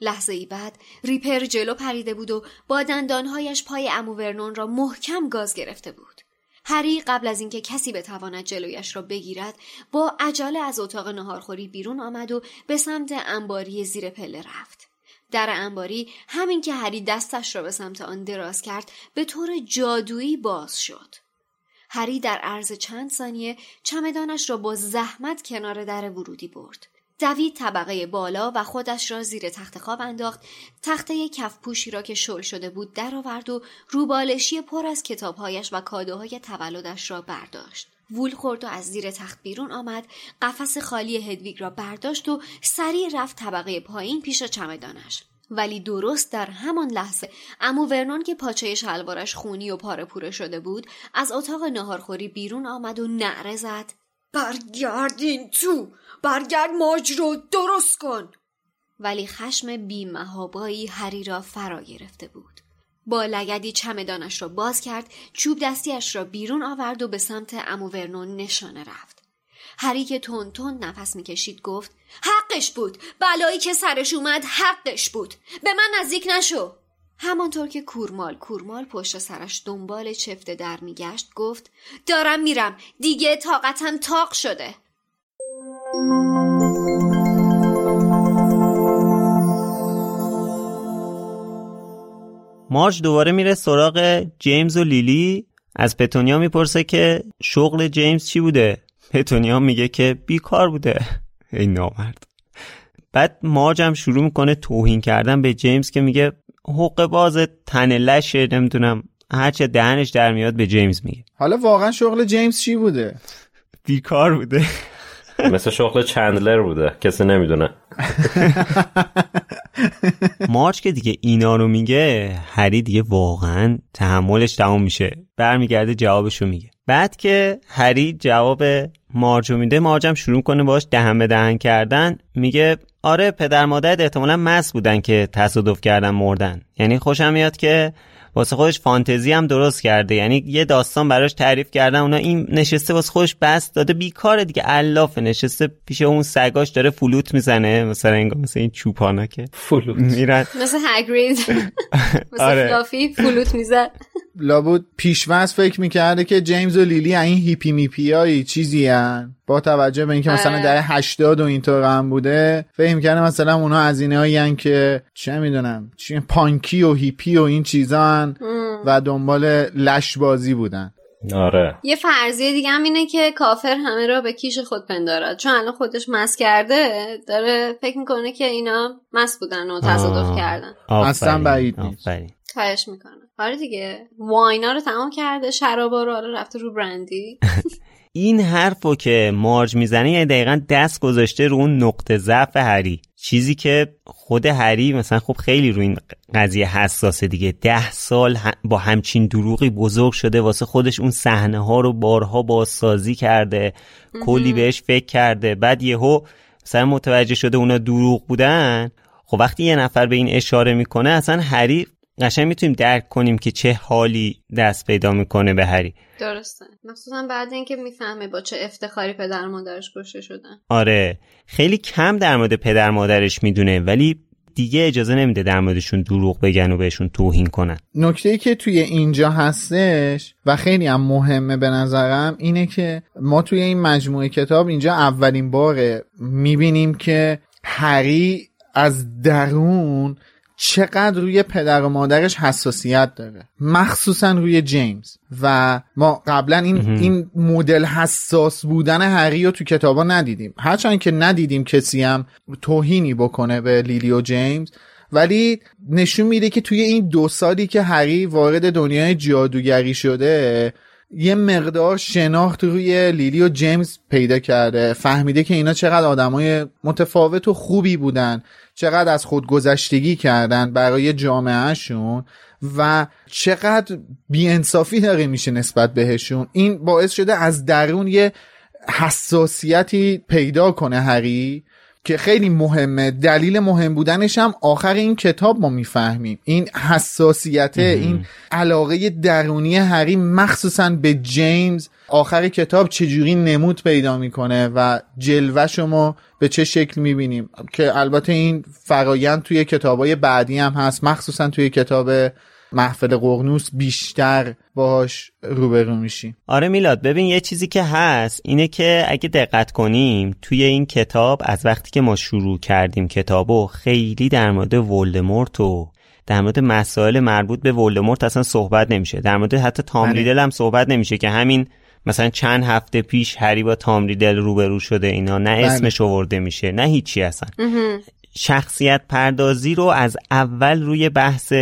لحظه ای بعد ریپر جلو پریده بود و با دندانهایش پای امو ورنون را محکم گاز گرفته بود. هری قبل از اینکه کسی بتواند جلویش را بگیرد با عجله از اتاق نهارخوری بیرون آمد و به سمت انباری زیر پله رفت. در انباری همین که هری دستش را به سمت آن دراز کرد به طور جادویی باز شد. هری در عرض چند ثانیه چمدانش را با زحمت کنار در ورودی برد. دوید طبقه بالا و خودش را زیر تخت خواب انداخت. تخته کف پوشی را که شل شده بود درآورد و روبالشی پر از کتابهایش و کادوهای تولدش را برداشت. وول خورد و از زیر تخت بیرون آمد. قفس خالی هدویگ را برداشت و سریع رفت طبقه پایین پیش چمدانش. ولی درست در همان لحظه. امو ورنون که پاچه شلوارش خونی و پاره پوره شده بود از اتاق ناهارخوری بیرون آمد و نعره زد. برگردین تو! برگرد ماج رو درست کن! ولی خشم بیمهابایی هری را فرا گرفته بود. با لگدی چمدانش را باز کرد چوب دستیش را بیرون آورد و به سمت امو ورنون نشانه رفت. هری که تون تون نفس می‌کشید گفت حقش بود. بلایی که سرش اومد حقش بود. به من نزدیک نشو. همانطور که کورمال کورمال پشت سرش دنبال چفته در میگشت گفت دارم میرم. دیگه طاقتم تاق شده. مارج دوباره میره سراغ جیمز و لیلی. از پتونیا می‌پرسه که شغل جیمز چی بوده؟ پتونیا میگه که بیکار بوده. ای نامرد. بعد مارج هم شروع می‌کنه توهین کردن به جیمز که میگه حق باز تن لشه نمی‌دونم هرچه دهنش در میاد به جیمز میگه. حالا واقعا شغل جیمز چی بوده؟ بیکار بوده. مثل شغل چندلر بوده. کسی نمی‌دونه. مارچ که دیگه اینا رو میگه هری دیگه واقعا تحملش تمام میشه. برمیگرده جوابشو میگه. بعد که هری جواب مارجو میده مارجم شروع کنه باش دهن به دهن کردن. میگه آره پدر مادرت احتمالا مس بودن که تصادف کردن مردن. یعنی خوشم میاد که واسه خودش فانتزی هم درست کرده. یعنی یه داستان براش تعریف کردن اونا این نشسته واسه خودش بس داده. بیکاره دیگه علافه. نشسته پیش اون سگاش داره فلوت می‌زنه. مثلا انگار مثل این چوپانا که فلوت. میرن. مثل هگرید. مثل آره. فلافی فلوت می‌زد لابد پیش خودش فکر می‌کرده که جیمز و لیلی این هیپی میپی‌ای چیزی هن. با توجه به اینکه مثلا آره. در 80 و اینطور هم بوده فکر می‌کرده مثلا اونا از هایی که چه می‌دونم چی پانکی و هیپی و این چیزا هن و دنبال لش بازی بودن. آره. یه فرضیه دیگه هم اینه که کافر همه را به کیش خود پندارد. چون الان خودش مست کرده داره فکر می‌کنه که اینا مست بودن و تصادف. کردن. اصلا بعید نیست. خواهش می‌کنه آره دیگه واینا رو تمام کرده شرابا رو حالا رفته رو برندی. این حرفو که مارج می‌زنه یعنی دقیقا دست گذاشته رو اون نقطه ضعف هری. چیزی که خود هری مثلا خب خیلی رو این قضیه حساسه دیگه. ده سال با همچین دروغی بزرگ شده واسه خودش اون صحنه ها رو بارها بازسازی کرده کلی بهش فکر کرده. بعد یهو مثلا متوجه شده اونا دروغ بودن. خب وقتی یه نفر به این اشاره می‌کنه اصلا هری قشنگ می‌تونیم درک کنیم که چه حالی دست پیدا می‌کنه به هری. درسته. مخصوصا بعد اینکه می‌فهمه با چه افتخاری پدر و مادرش کشته شدن. آره. خیلی کم در مورد پدر مادرش می‌دونه ولی دیگه اجازه نمیده در موردشون دروغ بگن و بهشون توهین کنن. نکته ای که توی اینجا هستش و خیلی هم مهمه به نظرم اینه که ما توی این مجموعه کتاب اینجا اولین باره می‌بینیم که هری از درون چقدر روی پدر و مادرش حساسیت داره. مخصوصا روی جیمز. و ما قبلا این این مدل حساس بودن هری رو تو کتابا ندیدیم. هرچند که ندیدیم کسی هم توهینی بکنه به لیلی و جیمز. ولی نشون میده که توی این دو سالی که هری وارد دنیای جادوگری شده یه مقدار شناخت روی لیلی و جیمز پیدا کرده. فهمیده که اینا چقدر آدمای متفاوت و خوبی بودن. چقدر از خودگذشتگی کردن برای جامعهشون و چقدر بیانصافی داره میشه نسبت بهشون این باعث شده از درون یه حساسیتی پیدا کنه هری. که خیلی مهمه. دلیل مهم بودنش هم آخر این کتاب ما می‌فهمیم. این حساسیت این علاقه درونی هری مخصوصا به جیمز. آخر کتاب چجوری نمود پیدا می‌کنه و جلوه ما به چه شکل می‌بینیم؟ که البته این فرایند توی کتابای بعدی هم هست مخصوصا توی کتاب محفل قرنوس بیشتر باهاش روبرو میشیم. آره میلاد ببین یه چیزی که هست اینه که اگه دقت کنیم توی این کتاب از وقتی که ما شروع کردیم کتابو خیلی در مورد ولدمورت و در مورد مسائل مربوط به ولدمورت اصلا صحبت نمیشه. در مورد حتی تام بله. هم صحبت نمیشه که همین مثلا چند هفته پیش هری با تام ریدل روبرو شده اینا. نه بله. اسمش آورده میشه نه هیچی اصلا. شخصیت پردازی رو از اول روی بحث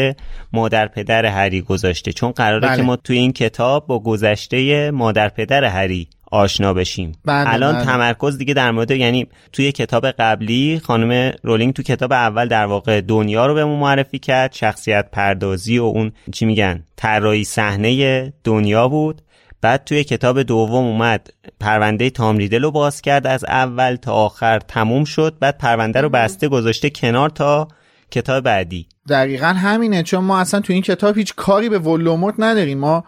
مادر پدر هری گذاشته چون قراره بله. که ما توی این کتاب با گذشته مادر پدر هری آشنا بشیم بله، الان بله. تمرکز دیگه در مورد یعنی توی کتاب قبلی خانم رولینگ تو کتاب اول در واقع دنیا رو بهمون معرفی کرد شخصیت پردازی و اون چی میگن طراحی صحنه دنیا بود بعد توی کتاب دوم اومد. پرونده تام ریدل رو باز کرد از اول تا آخر. تموم شد. بعد پرونده رو بسته گذاشته کنار تا کتاب بعدی. دقیقا همینه. چون ما اصلا تو این کتاب هیچ کاری به ولوموت نداریم. ما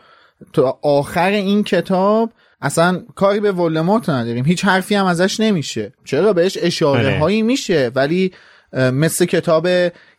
تو آخر این کتاب اصلا کاری به ولدمورت نداریم. هیچ حرفی هم ازش نمیشه. چرا؟ بهش اشاره آره. هایی میشه. ولی مثل کتاب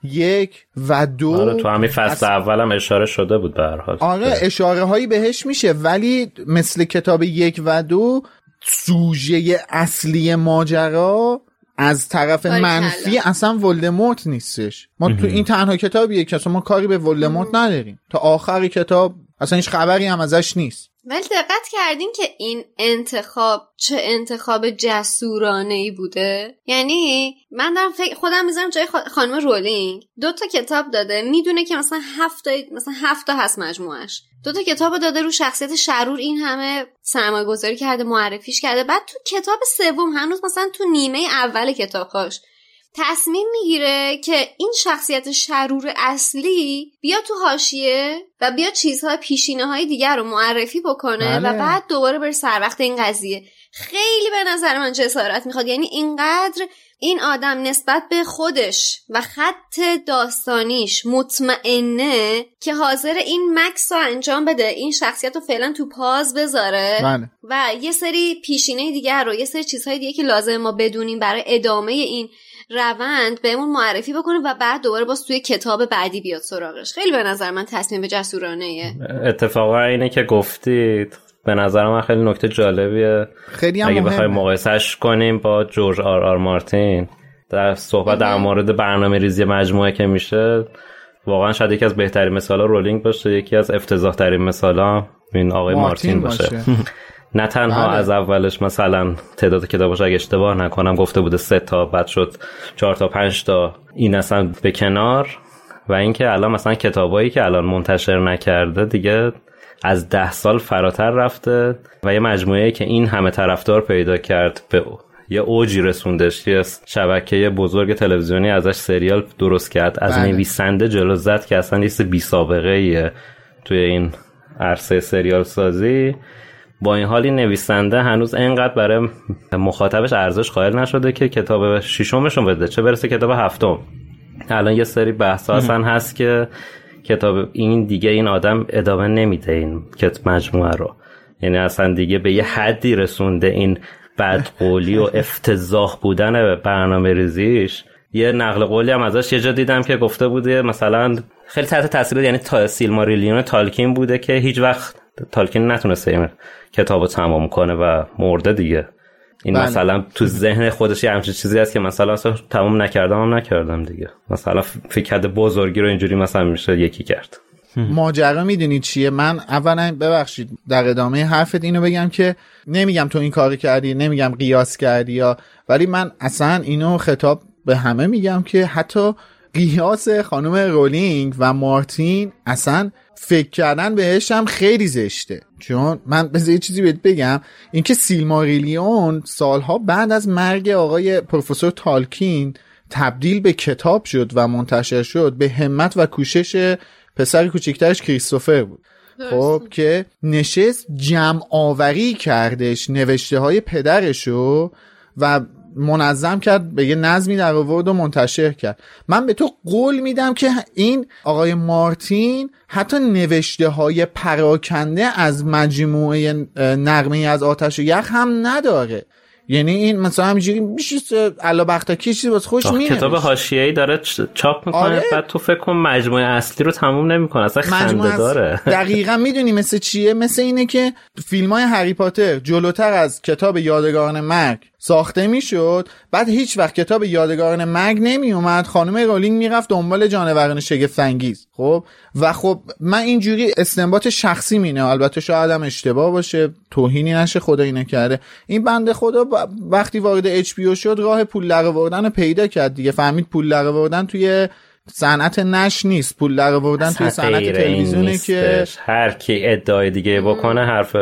یک و دو آره تو همین فصل اصلا- اولم اشاره شده بود به هر حال. آره اشاره هایی بهش میشه ولی مثل کتاب یک و دو سوژه اصلی ماجرا از طرف. منفی اصلا ولدمورت نیستش. ما تو این تنها کتابیه که اصلا ما کاری به ولدمورت نداریم. تا آخر کتاب اصلا هیچ خبری هم ازش نیست. ولی دقت کردین که این انتخاب چه انتخاب جسورانه ای بوده؟ یعنی من دارم فکر خودم می‌ذارم جای خا- خانم رولینگ. دو تا کتاب داده. می‌دونه که مثلا هفت مثلا هفت هست مجموعش دو تا کتاب داده رو شخصیت شرور این همه سرمایه گذاری کرده معرفیش کرده. بعد تو کتاب سوم هنوز مثلا تو نیمه اول کتابهاش تصمیم می‌گیره که این شخصیت شرور اصلی بیا تو حاشیه و بیا چیزهای پیشینه های دیگر رو معرفی بکنه بله. و بعد دوباره بره سر وقت این قضیه. خیلی به نظر من جسارت می‌خواد. یعنی اینقدر این آدم نسبت به خودش و خط داستانیش مطمئنه که حاضر این مکس رو انجام بده این شخصیت رو فعلا تو پاز بذاره بله. و یه سری پیشینه دیگر رو یه سری چیزهای دیگه که لازم ما بدونیم برای ادامه این روند بهمون معرفی بکنه و بعد دوباره باز توی کتاب بعدی بیاد سراغش. خیلی به نظر من تصمیم جسورانه اتفاقا اینه که گفتید. به نظر من خیلی نکته جالبیه. خیلی هم اگه بخوایم مهمه مقایسهش کنیم با جورج آر آر مارتین در صحبت در مورد برنامه ریزی مجموعه که میشه واقعا شاید یکی از بهترین مثالا رولینگ باشه یکی از افتضاح ترین مثالا این آقای مارتین, باشه, نه تنها بله. از اولش مثلا تعداد کتاباش اگه اشتباه نکنم گفته بوده سه تا بعد شد چهار تا پنج تا این اصلا به کنار و اینکه الان مثلا کتابایی که الان منتشر نکرده دیگه از ده سال فراتر رفته و یه مجموعه که این همه طرفدار پیدا کرد به یه اوجی رسوندش یه شبکه بزرگ تلویزیونی ازش سریال درست کرد از بله. نویسنده جلو زد که اصلا چیز بی سابقه ایه توی این عرصه سریال سازی با این حال این نویسنده هنوز انقدر برای مخاطبش ارزش قائل نشده که کتاب ششمشون بده. چه برسه کتاب هفتم. الان یه سری بحث اصلا هست که کتاب این دیگه این آدم ادامه نمیده این کت مجموعه رو. یعنی اصلا دیگه به یه حدی رسونده این بدقولی و افتضاح بودن برنامه ریزیش. یه نقل قولی هم ازش یه جا دیدم که گفته بوده مثلا خیلی تحت تاثیر یعنی تا سیلماریلیون تالکین بوده که هیچ وقت تالکین نتونسته این کتاب رو تمام کنه و مرده دیگه. این بله. مثلا تو ذهن خودش یه همچین چیزی هست که مثلا اصلا تمام نکردم هم نکردم دیگه. مثلا فکر کرده بزرگی رو اینجوری مثلا میشه یکی کرد. ماجرا می‌دونی چیه؟ من اولا ببخشید در ادامه حرفت اینو بگم که نمیگم تو این کار کردی نمیگم قیاس کردی یا ولی من اصلا اینو خطاب به همه میگم که حتی قیاس خانم رولینگ و مارتین اصلا فکر کردن بهش هم خیلی زشته. چون من بذار یه چیزی بهت بگم. اینکه سیلماریلیون سالها بعد از مرگ آقای پروفسور تالکین تبدیل به کتاب شد و منتشر شد به همت و کوشش پسر کوچکترش کریستوفر بود. خب که نشست جمع آوری کردش نوشته های پدرشو و منظم کرد به یه نظمی در آورد و منتشر کرد. من به تو قول میدم که این آقای مارتین حتی نوشته های پراکنده از مجموعه نغمه از آتش و یخ هم نداره. یعنی این مثلا همینجوری میشه الا بختکی چیزی واسه خوش میاد کتاب حاشیه‌ای داره چاپ می‌کنه آره. بعد تو فکر کن مجموعه اصلی رو تموم نمی‌کنه اصلا خنده داره. دقیقا می‌دونی مثل چیه؟ مثل اینه که فیلم های هری پاتر جلوتر از کتاب یادگاران مرگ ساخته می‌شد بعد هیچ وقت کتاب یادگاران مرگ نمی اومد خانم رولینگ می‌رفت دنبال جانوران شگفت انگیز خب؟ و خب من اینجوری استنباط شخصی مینه. البته شاید هم اشتباه باشه. توهینی نشه خدا اینه کرده این بنده خدا ب- وقتی وارد HBO شد راه پول رو پیدا کرد دیگه. فهمید پول درآوردن توی صنعت نشر نیست. پول درآوردن توی اصلا صنعت تلویزیونه که. هر کی ادعای دیگه بکنه حرف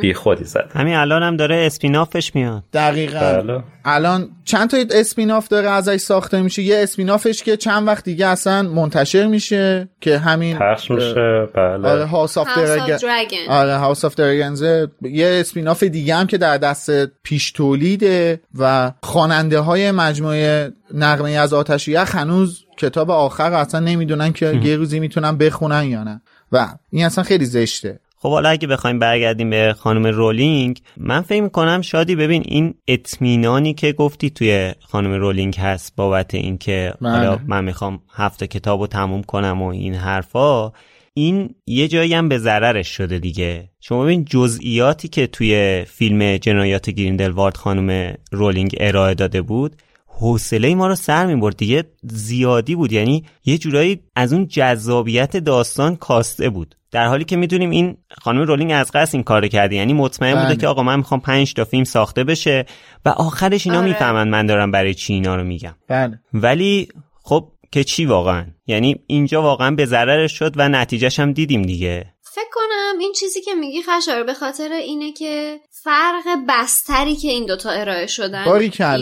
بی خودی زد همین الان هم داره spin-off ش میاد. دقیقا. بله. الان چند تا spin-off داره ازش ساخته میشه؟ یه spin-off ش که چند وقت دیگه اصلا منتشر میشه که همین پخش میشه. بله. آره House of of Dragon. آره House of Dragons یه اسپیناف دیگه هم که در دست پیش تولیده و خواننده های مجموعه نغمه از آتش یخ هنوز کتاب آخر رو اصلا نمی‌دونن که یه روزی می‌تونن بخونن یا نه. و این اصلا خیلی زشته. خب حالا اگه بخوایم برگردیم به خانم رولینگ من فکر می‌کنم شادی ببین این اطمینانی که گفتی توی خانم رولینگ هست بابت اینکه حالا بله. من می‌خوام هفته کتاب رو تموم کنم و این حرفا این یه جایی هم به ضررش شده دیگه. شما ببین جزئیاتی که توی فیلم جنایات گریندلوالد خانم رولینگ ارائه داده بود حوصله ما رو سر می‌برد دیگه. زیادی بود. یعنی یه جورایی از اون جذابیت داستان کاسته بود. در حالی که می‌دونیم این خانم رولینگ از قصد این کار کرده. یعنی مطمئن بله. بوده که آقا من می‌خوام پنج تا فیلم ساخته بشه و آخرش اینا آره. می‌فهمن من دارم برای چی اینا رو میگم. بله. ولی خب که چی واقعا؟ یعنی اینجا واقعا به ضررش شد و نتیجهش هم دیدیم دیگه. فکر کنم این چیزی که میگی خشار به خاطر اینه که فرق بستری که این دوتا ارائه شدن.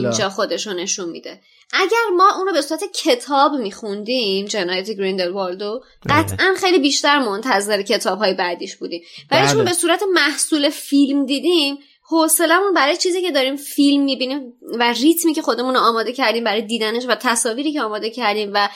اینجا خودشو نشون میده اگر ما اونو به صورت کتاب میخوندیم جنایت گریندلوالدو قطعا خیلی بیشتر منتظر کتاب های بعدیش بودیم ولی بله. چون به صورت محصول فیلم دیدیم حوصلمون برای چیزی که داریم فیلم می‌بینیم و ریتمی که خودمون رو آماده کردیم برای دیدنش و تصاویری که آماده کردیم و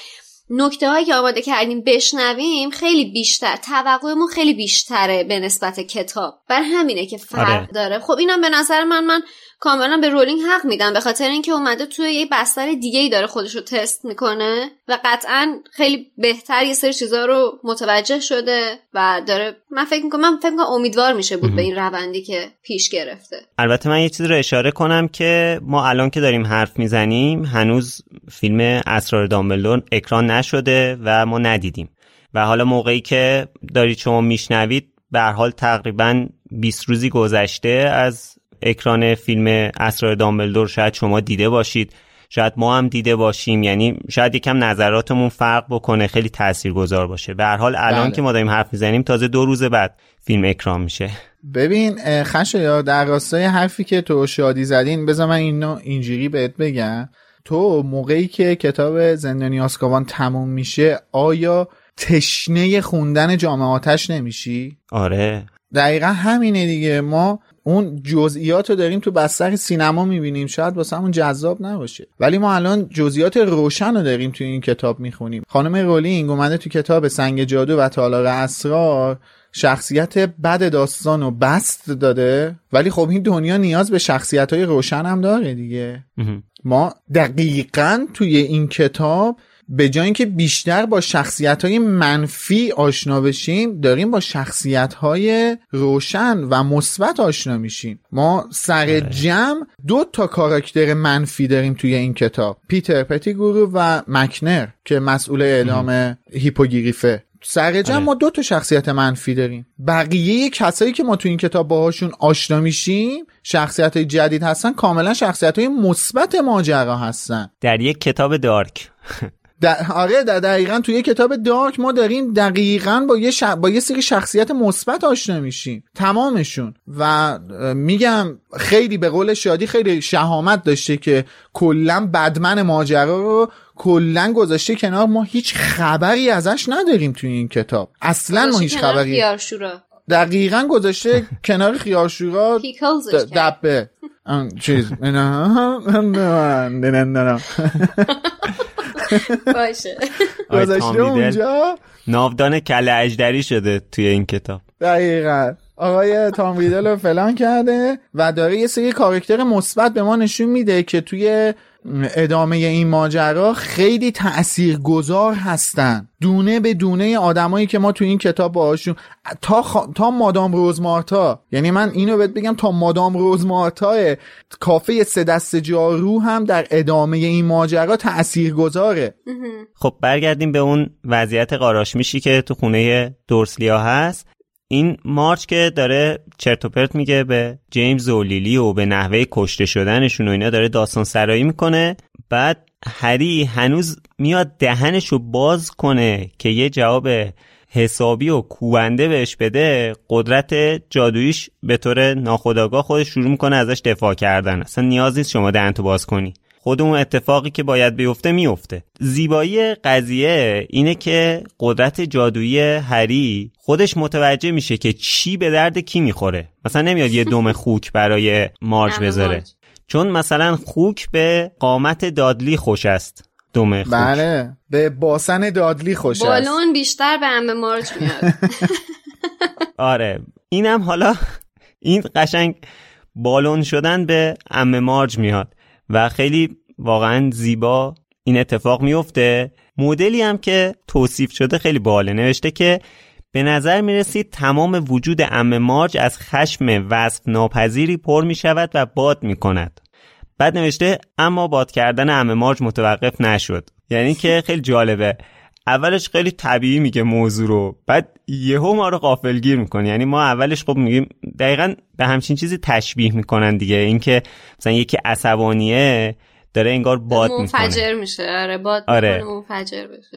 نکته هایی که آماده کردیم بشنویم خیلی بیشتر توقعمون خیلی بیشتره به نسبت کتاب بر همینه که فرق آره. داره خب اینم به نظر من من کاملا به رولینگ حق میدم به خاطر اینکه اومده توی یه بستر دیگه ای داره خودش رو تست می‌کنه و قطعا خیلی بهتر یه سری چیزا رو متوجه شده و داره من فکر می‌کنم من فکر می‌کنم امیدوار میشه بود به این روندی که پیش گرفته. البته من یه چیز رو اشاره کنم که ما الان که داریم حرف می‌زنیم هنوز فیلم اسرار دامبلدور اکران نشده و ما ندیدیم. و حالا موقعی که دارید شما میشنوید به هر حال تقریبا 20 روزی گذشته از اکران فیلم اسرار دامبلدور شاید شما دیده باشید. شاید ما هم دیده باشیم. یعنی شاید یکم نظراتمون فرق بکنه. خیلی تاثیرگذار باشه. به هر حال الان بله. که ما داریم حرف می‌زنیم تازه دو روز بعد فیلم اکران میشه. ببین اه، خشایا در راستای حرفی که تو شادی زدین بذار من اینو اینجوری بهت بگم. تو موقعی که کتاب زندانی آسکابان تموم میشه آیا تشنه خوندن جامعه آتش نمیشی؟ آره. دقیقا همینه دیگه. ما اون جزئیات رو داریم تو بستر سینما می‌بینیم. شاید واسه همون جذاب نباشه. ولی ما الان جزئیات روشن رو داریم تو این کتاب می‌خونیم. خانم رولینگ اومده تو کتاب سنگ جادو و تالار اسرار شخصیت بد داستان رو بست داده. ولی خب این دنیا نیاز به شخصیت های روشن هم داره دیگه. ما دقیقا توی این کتاب به جای اینکه بیشتر با شخصیت های منفی آشنا بشیم داریم با شخصیت های روشن و مثبت آشنا میشیم. ما سر جمع دو تا کاراکتر منفی داریم توی این کتاب. پیتر پتیگورو و مکنر که مسئول اعلام هیپوگریفه. سر جمع آره. ما دو تا شخصیت منفی داریم. بقیه کسایی که ما تو این کتاب باهاشون آشنا میشیم شخصیت های جدید هستن کاملا شخصیت های مثبت ماجرا هستن. در یک کتاب دارک. در آره در دقیقا توی کتاب دارک ما داریم دقیقا با یه, ش... با یه سری شخصیت مثبت آشنا میشیم تمامشون. و میگم خیلی به قول شادی خیلی شهامت داشته که کلا بدمن ماجرا رو کلا گذاشته کنار. ما هیچ خبری ازش نداریم توی این کتاب. اصلا ما هیچ خبری خیارشورا. دقیقا گذاشته کنار خیارشورا. دبه. چیز. نه نه نه. باشه. آقای گذاشته اونجا؟ ناودان کله اجدری شده توی این کتاب. دقیقا. آقای تام ریدل رو فلان کرده و داره یه سری کارکتر مثبت به ما نشون میده که توی ادامه این ماجرا خیلی تأثیر گذار هستن. دونه به دونه آدمایی که ما تو این کتاب باهاشون تا, خا... تا مادام روزمارتا یعنی من اینو بهت بگم تا مادام روزمارتا کافه سه دست جارو هم در ادامه این ماجرا تأثیر گذاره خب برگردیم به اون وضعیت قاراش میشی که تو خونه دورسلیا هست. این مارچ که داره چرت و پرت میگه به جیمز و لیلی و به نحوه کشته شدنشون و اینا داره داستان سرایی می‌کنه. بعد هری هنوز میاد دهنشو باز کنه که یه جواب حسابی و کوبنده بهش بده. قدرت جادویش به طور ناخودآگاه خودش شروع می‌کنه ازش دفاع کردن. اصلا نیاز نیست شما دهنتو باز کنی. خود اون اتفاقی که باید بیفته میفته. زیبایی قضیه اینه که قدرت جادویی هری خودش متوجه میشه که چی به درد کی می‌خوره. مثلا نمیاد یه دم خوک برای مارج بذاره. مارج. چون مثلا خوک به قامت دادلی خوش است. دم خوک. بله. به باسن دادلی خوش است. بالون بیشتر به همه مارچ میاد. آره. اینم حالا این قشنگ بالون شدن به ام مارج میاد. و خیلی واقعا زیبا این اتفاق میفته مدلی هم که توصیف شده خیلی باله نوشته که به نظر می رسید تمام وجود ام مارج از خشم وصف ناپذیری پر می شود و باد می کند بعد نوشته اما باد کردن ام مارج متوقف نشد. یعنی که خیلی جالبه. اولش خیلی طبیعی میگه موضوع رو. بعد یهو ما رو غافلگیر می‌کنه. یعنی ما اولش خب میگیم دقیقا به همچین چیزی تشبیه می‌کنن دیگه. اینکه مثلا یکی عصبانیه داره انگار باد می‌کنه. منفجر میشه. آره باد آره. منفجر بشه.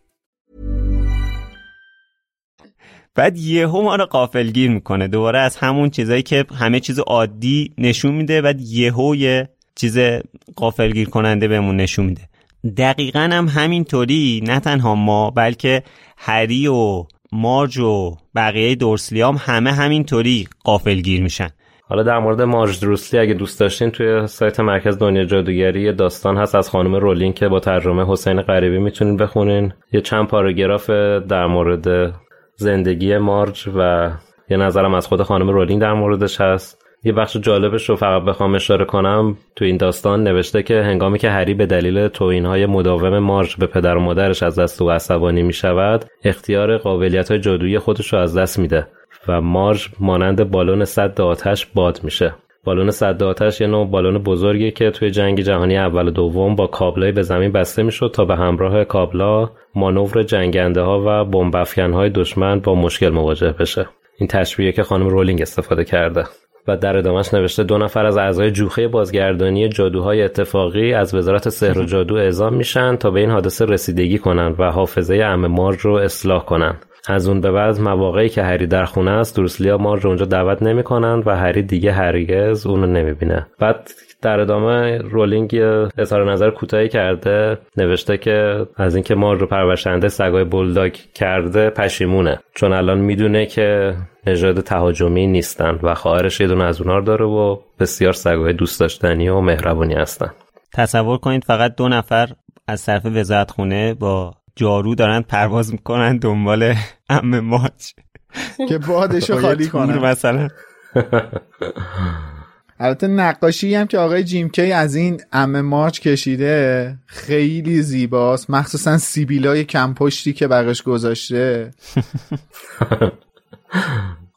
بعد یهو ما رو قافلگیر می‌کنه. دوباره از همون چیزایی که همه چیز عادی نشون میده بعد یهو یه چیز قافلگیر کننده بهمون نشون میده. دقیقا هم همینطوری نه تنها ما بلکه هری و مارج و بقیه دورسلیام همه همینطوری قافلگیر میشن. حالا در مورد مارج دروسلی اگه دوست داشتین توی سایت مرکز دنیا جادوگری یه داستان هست از خانم رولینگ که با ترجمه حسین غریبی می‌تونین بخونین. یه چند پاراگراف در مورد زندگی مارج و یه نظرم از خود خانم رولینگ در موردش هست. یه بخش جالبش رو فقط بخوام اشاره کنم. تو این داستان نوشته که هنگامی که هری به دلیل های مداوم مارج به پدر و مادرش از دست او عصبانی می شود اختیار قابلیت های جادویی خودش رو از دست میده و مارج مانند بالون صد آتش باد میشه. بالون صد آتش یه نوع بالون بزرگی که توی جنگ جهانی اول و دوم با کابلای به زمین بسته می‌شد تا به همراه کابلا مانور جنگنده ها و بمب های دشمن با مشکل مواجه بشه. این تشبیه که خانم رولینگ استفاده کرده. و در ادامهش نوشته دو نفر از اعضای جوخه بازگردانی جادوهای اتفاقی از وزارت سحر و جادو اعزام میشن تا به این حادثه رسیدگی کنند و حافظه ام مارج رو اصلاح کنند از اون به بعد مواقعی که هری در خونه است دورسلیا مارج اونجا دعوت نمی‌کنند و هری دیگه هرگز اونو نمی‌بینه. بعد در ادامه رولینگ اظهار نظر کوتاهی کرده نوشته که از اینکه مارج رو پرورشنده سگای بولداگ کرده پشیمونه. چون الان می‌دونه که نژاد تهاجمی نیستن و خواهرش یه دونه از اونها داره و بسیار سگای دوست داشتنی و مهربونی هستن. تصور کنید فقط دو نفر از طرف وزارت خونه با جارو دارن پرواز می‌کنن دنبال ام ماچ. که بادشو خالی کنن. مثلا. البته نقاشی هم که آقای جیم کی از این ام مارچ کشیده خیلی زیباست. مخصوصا سیبیلای کمپشتی که برش گذاشته.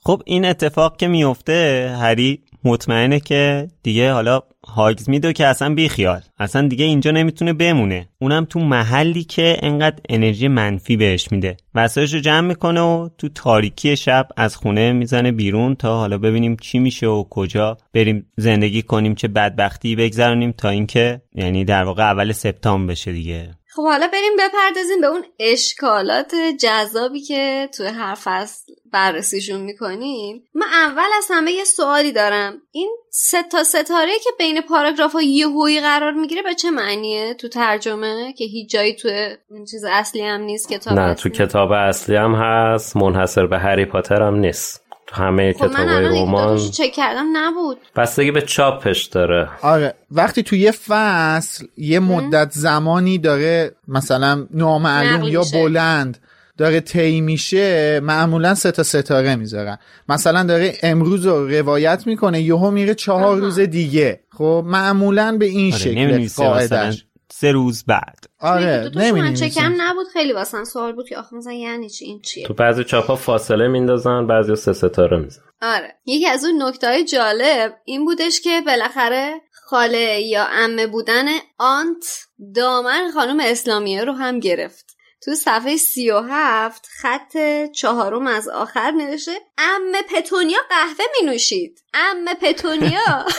خب این اتفاق که میفته هری مطمئنه که دیگه حالا هاگز میدو که اصلا بیخیال. اصلا دیگه اینجا نمی‌تونه بمونه. اونم تو محلی که انقدر انرژی منفی بهش میده. وسایش رو جمع می‌کنه و تو تاریکی شب از خونه می‌زنه بیرون تا حالا ببینیم چی میشه و کجا. بریم زندگی کنیم چه بدبختی بگذرونیم تا اینکه یعنی در واقع اول سپتامبر بشه دیگه. خب حالا بریم بپردازیم به اون اشکالات جذابی که توی هر فصل بررسیشون می‌کنیم. من اول از همه یه سوالی دارم. این سه تا ستاره که بین پاراگراف ها یهویی قرار می‌گیره به چه معنیه تو ترجمه؟ که هیچ جایی تو این چیز اصلی هم نیست کتاب نه تو کتاب اصلی هم هست منحصر به هری پاتر هم نیست. همه خب من کتاب الان رمان. چک کردم نبود. بستگی به چاپش داره. آره وقتی تو یه فصل یه مدت زمانی داره مثلا نامعلوم یا. بلند داره طی میشه معمولا سه تا ستاره می‌ذارن. مثلا داره امروز رو روایت می‌کنه یهو میره چهار روز دیگه. خب معمولا به این آره شکل قاعدش. سه روز بعد. آره من نمی‌نویسه. چکم نبود؟ خیلی واسه سوال بود که آخه مثلا یعنی چی؟ این چیه؟ تو بعضی چاپ ها فاصله میندازن بعضی سه ستاره میزن آره. یکی از اون نکته های جالب این بودش که بالاخره خاله یا امه بودن آنت دامن خانم اسلامیه رو هم گرفت. تو صفحه سی و هفت خط چهارم از آخر نوشته امه پتونیا قهوه می نوشید امه پتونیا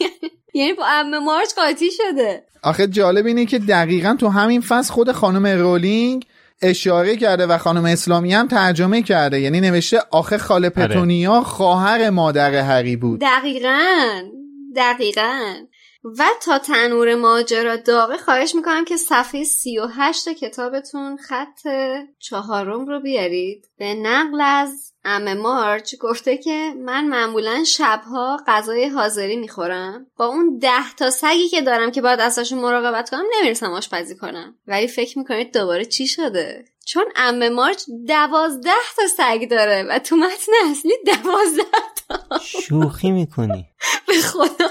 یعنی با امه مارچ قاطی شده. آخه جالب اینه که دقیقا تو همین فصل خود خانم رولینگ اشاره کرده و خانم اسلامی هم ترجمه کرده. یعنی نوشته آخه خاله آره. پتونیا خواهر مادر هری بود. دقیقا. دقیقا. و تا تنور ماجرا داغه خواهش می‌کنم که صفحه سی و هشت کتابتون خط چهارم رو بیارید. به نقل از ام مارچ گفته که من معمولا شبها غذای حاضری می‌خورم. با اون ده تا سگی که دارم که باید ازشون مراقبت کنم نمی‌رسم آشپزی کنم. ولی فکر می‌کنید دوباره چی شده؟ چون ام مارچ دوازده تا سگ داره و تو متن اصلی دوازده تا. شوخی می‌کنی. به خدا.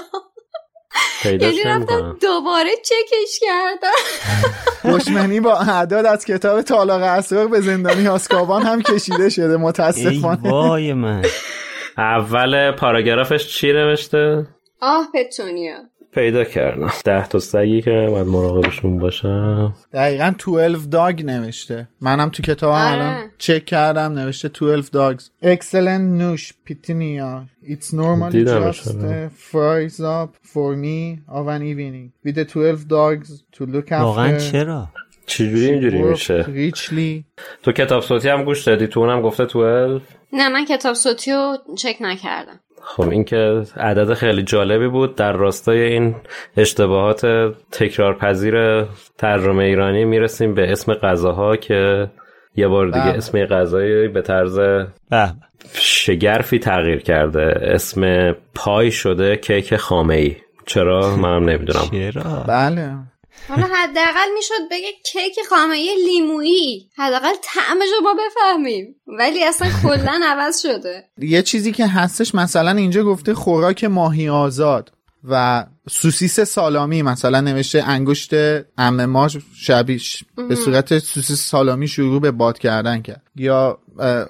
یعنی رفتم دوباره چکش کردم. دشمنی با اعداد از کتاب تالاق اسرار به زندانی آسکابان هم کشیده شده ای متاسفانه وای من. اول پاراگرافش چی نوشته؟ آه پتونیا پیدا کردم. ده تا سگی که باید مراقبشون باشم. دقیقا 12 داگ نوشته. منم تو کتاب آره. الان چک کردم نوشته 12 dogs excellent نوش پیتینیا. It's normally دیدمش، just fries up for me of an evening. With the 12 dogs to look واقعا after چرا؟ چجوری اینجوری میشه؟ richly. تو کتاب صوتی هم گوش دادی؟ تو اونم گفته 12 نه من کتاب صوتی رو چک نکردم. خب این که عدد خیلی جالبی بود. در راستای این اشتباهات تکرارپذیر ترجمه ایرانی می‌رسیم به اسم غذاها که یه بار دیگه بله. اسم غذایی به طرز به به. شگرفی تغییر کرده. اسم پای شده کیک خامه ای چرا؟ منم نمی‌دونم. چرا؟ بله. حالا حداقل می‌شد بگه کیک خامه لیمویی. حداقل طعمش رو ما بفهمیم. ولی اصلا کلا عوض شده. یه چیزی که هستش مثلا اینجا گفته خوراک ماهی آزاد و سوسیس سالامی مثلا نوشته انگشت ام ما شبیش به صورت سوسیس سالامی شروع به باد کردن کرد. یا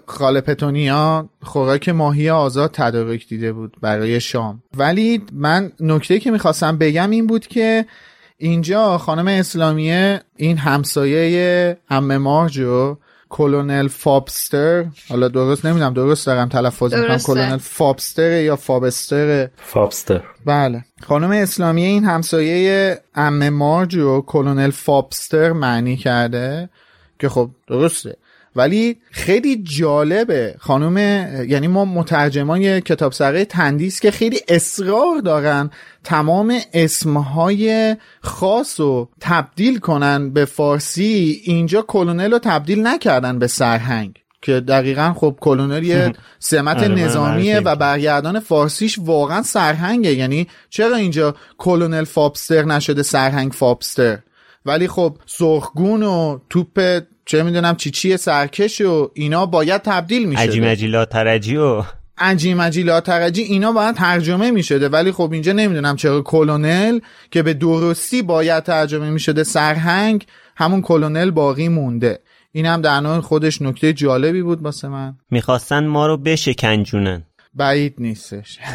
خاله پتونیا خوراک ماهی آزاد تدارک دیده بود برای شام. ولی من نکته که می‌خواستم بگم این بود که اینجا خانم اسلامیه این همسایه عمه مارجو کلونل فابستر. حالا درست نمی‌دونم درست دارم تلفظ می‌کنم. کلونل فابستر یا فابستر؟ فابستر. بله. خانم اسلامیه این همسایه عمه مارجو کلونل فابستر معنی کرده که خب درسته. ولی خیلی جالبه. خانم یعنی ما مترجمان کتاب سره تندیس که خیلی اصرار دارن تمام اسمهای خاص رو تبدیل کنن به فارسی. اینجا کلونل رو تبدیل نکردن به سرهنگ که دقیقا خب کلونل یه سمت آره، نظامیه و برگردان فارسیش واقعا سرهنگه. یعنی چرا اینجا کلونل فابستر نشده سرهنگ فابستر؟ ولی خب سرخگون و توپ چه می‌دونم چی چی سرکش و اینا باید تبدیل میشه عجی مجیلا ترجی و انجی مجی لاترجی اینا باید ترجمه می‌شده. ولی خب اینجا نمی‌دونم چرا کلونل که به درستی باید ترجمه می‌شده سرهنگ همون کلونل باقی مونده. این هم در نوع خودش نکته جالبی بود واسه من. می‌خواستن ما رو بشکنجونن. بعید نیستش.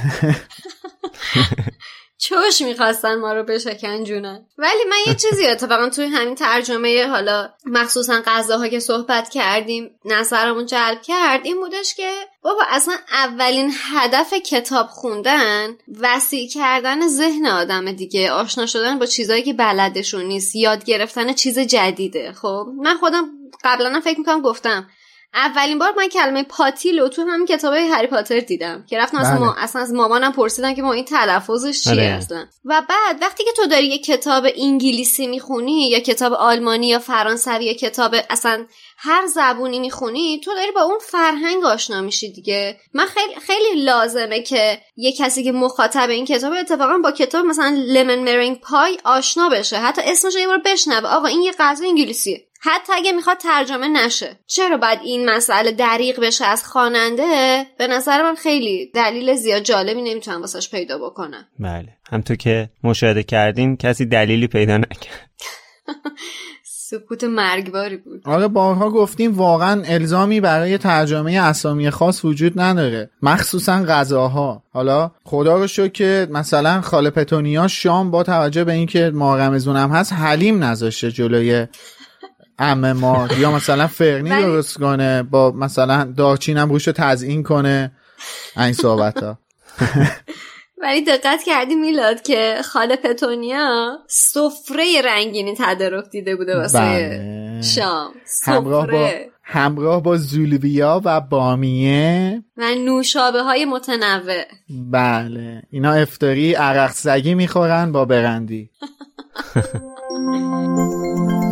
چوش می‌خواستن ما رو بشکنجونن ولی من یه چیزی اتفاقا توی همین ترجمه حالا مخصوصا غذاها که صحبت کردیم نظرمون جلب کرد این بودش که بابا اصلا اولین هدف کتاب خوندن وسیع کردن ذهن آدم دیگه. آشنا شدن با چیزایی که بلدشون نیست. یاد گرفتن چیز جدیده. خب من خودم قبلا فکر می‌کنم گفتم اولین بار من کلمه پاتیل رو تو همین کتاب هری پاتر دیدم که رفتم اصلا, بله. ما... اصلا از مامانم پرسیدم که ما این تلفظش چیه آره. اصلا و بعد وقتی که تو داری یه کتاب انگلیسی می‌خونی یا کتاب آلمانی یا فرانسوی یا کتاب اصلا هر زبونی می‌خونی تو داری با اون فرهنگ آشنا میشی دیگه. من خیلی خیلی لازمه که یه کسی که مخاطب این کتاب اتفاقا با کتاب مثلا لمن مرینگ پای آشنا بشه. حتی اسمش رو یه بار بشنوه. آقا این یه غذا انگلیسیه. حتی اگه می‌خواد ترجمه نشه. چرا باید این مسئله دریغ بشه از خواننده؟ به نظر من خیلی دلیل زیاد جالبی نمی‌تونم واسش پیدا بکنم بله. همطور که مشاهده کردین کسی دلیلی پیدا نکرد. سکوت مرگباری بود. آره بارها گفتیم واقعا الزامی برای ترجمه اسامی خاص وجود نداره. مخصوصا غذاها. حالا خدا رو شکر که مثلا خاله پتونیا شام با توجه به اینکه ماه رمزون هم هست حلیم نذاشته جلوی عمه ما. یا مثلا فرنی درست کنه با مثلا دارچین هم روش رو تزیین کنه. این صحبت ها ولی دقت کردی میلاد که خاله پتونیا سفره رنگینی تدارک دیده بوده واسه بله. شام. همراه با همراه با زولویا و بامیه. و نوشابه های متنوع. بله. اینا افتاری عرق سگی می‌خورن با برندی.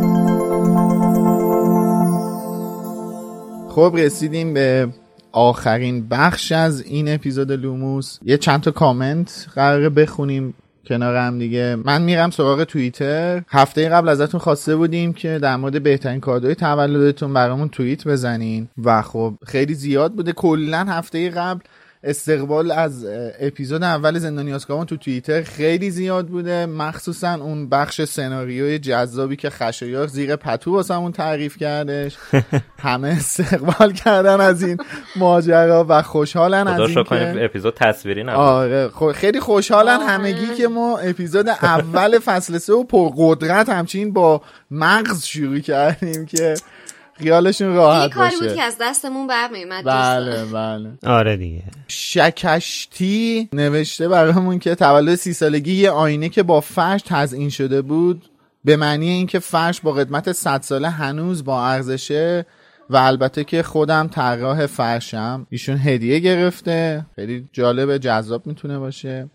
خب رسیدیم به آخرین بخش از این اپیزود لوموس. یه چند تا کامنت قراره بخونیم کنار هم دیگه. من میرم سراغ توییتر. هفته قبل ازتون خواسته بودیم که در مورد بهترین کادوی تولدتون برامون توییت بزنین. و خب خیلی زیاد بوده. کلا هفته قبل استقبال از اپیزود اول زندانی آسکابان تو توییتر خیلی زیاد بوده. مخصوصا اون بخش سناریوی جذابی که خشایار زیر پتو واسمون تعریف کردش. همه استقبال کردن از این ماجرا و خوشحالن از این که اپیزود تصویری نبود. آره خب خیلی خوشحالن همگی که ما اپیزود اول فصل سه و پرقدرت همچین با مغز شروع کردیم که خیالشون این راحت کاری بود باشه. که از دستمون برمیومد بله بله. آره دیگه. شکشتی نوشته برامون که تولد سی سالگی یه آینه که با فرش تزئین شده بود به معنی اینکه فرش با قدمت 100 ساله هنوز با ارزشه و البته که خودم طراح فرشم. ایشون هدیه گرفته. خیلی جالب جذاب می‌تونه باشه.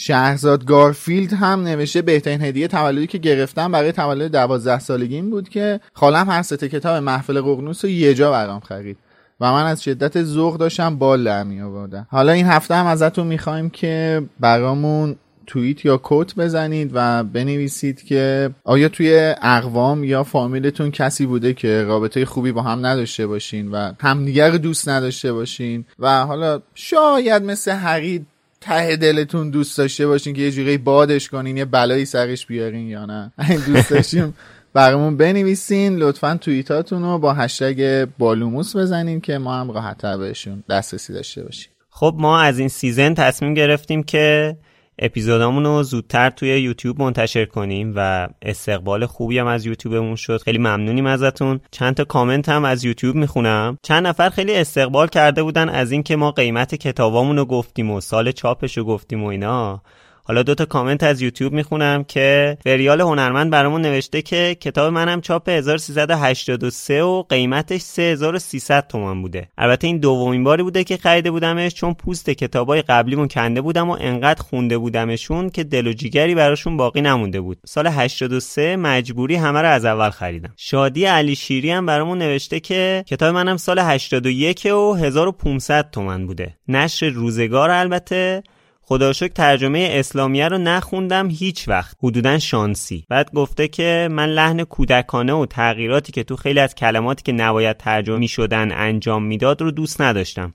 شهرزاد گارفیلد هم نوشته بهترین هدیه تولدی که گرفتم برای تولد دوازده سالگیم بود که خالم هر سته کتاب محفل ققنوس رو یه جا برام خرید. و من از شدت ذوق داشتم بال در می آوردم حالا این هفته هم ازتون می‌خوایم که برامون توییت یا کوت بزنید و بنویسید که آیا توی اقوام یا فامیلتون کسی بوده که رابطه خوبی با هم نداشته باشین و همدیگر دوست نداشته باشین. و حالا شاید مثل حقید ته دلتون دوست داشته باشین که یه جوری بادش کنین یه بلایی سرش بیارین یا نه؟ این دوست داشتیم برامون بنویسین. لطفا توییتاتون رو با هشتگ با لوموس بزنین که ما هم راحتتر بهشون دسترسی داشته باشیم. خب ما از این season تصمیم گرفتیم که اپیزودامون رو زودتر توی یوتیوب منتشر کنیم و استقبال خوبی هم از یوتیوبمون شد. خیلی ممنونیم ازتون. چند تا کامنت هم از یوتیوب می‌خونم. چند نفر خیلی استقبال کرده بودن از اینکه ما قیمت کتابامون رو گفتیم و سال چاپش رو گفتیم و اینا. حالا دو تا کامنت از یوتیوب می‌خونم که فریال هنرمند برامون نوشته که کتاب منم چاپ 1383 و قیمتش 3300 تومان بوده. البته این دومین باری بوده که خریده بودمش چون پوست کتابای قبلیمون کنده بودم و انقدر خونده بودمشون که دل و جیگری براشون باقی نمونده بود. سال 83 مجبوری همه رو از اول خریدم. شادی علی شیری هم برامون نوشته که کتاب منم سال 81 و 1500 تومن بوده. نشر روزگار البته. خدا شکر ترجمه اسلامیه رو نخوندم هیچ وقت. حدودا شانسی. بعد گفته که من لحن کودکانه و تغییراتی که تو خیلی از کلماتی که نباید ترجمه شدن انجام می‌داد رو دوست نداشتم.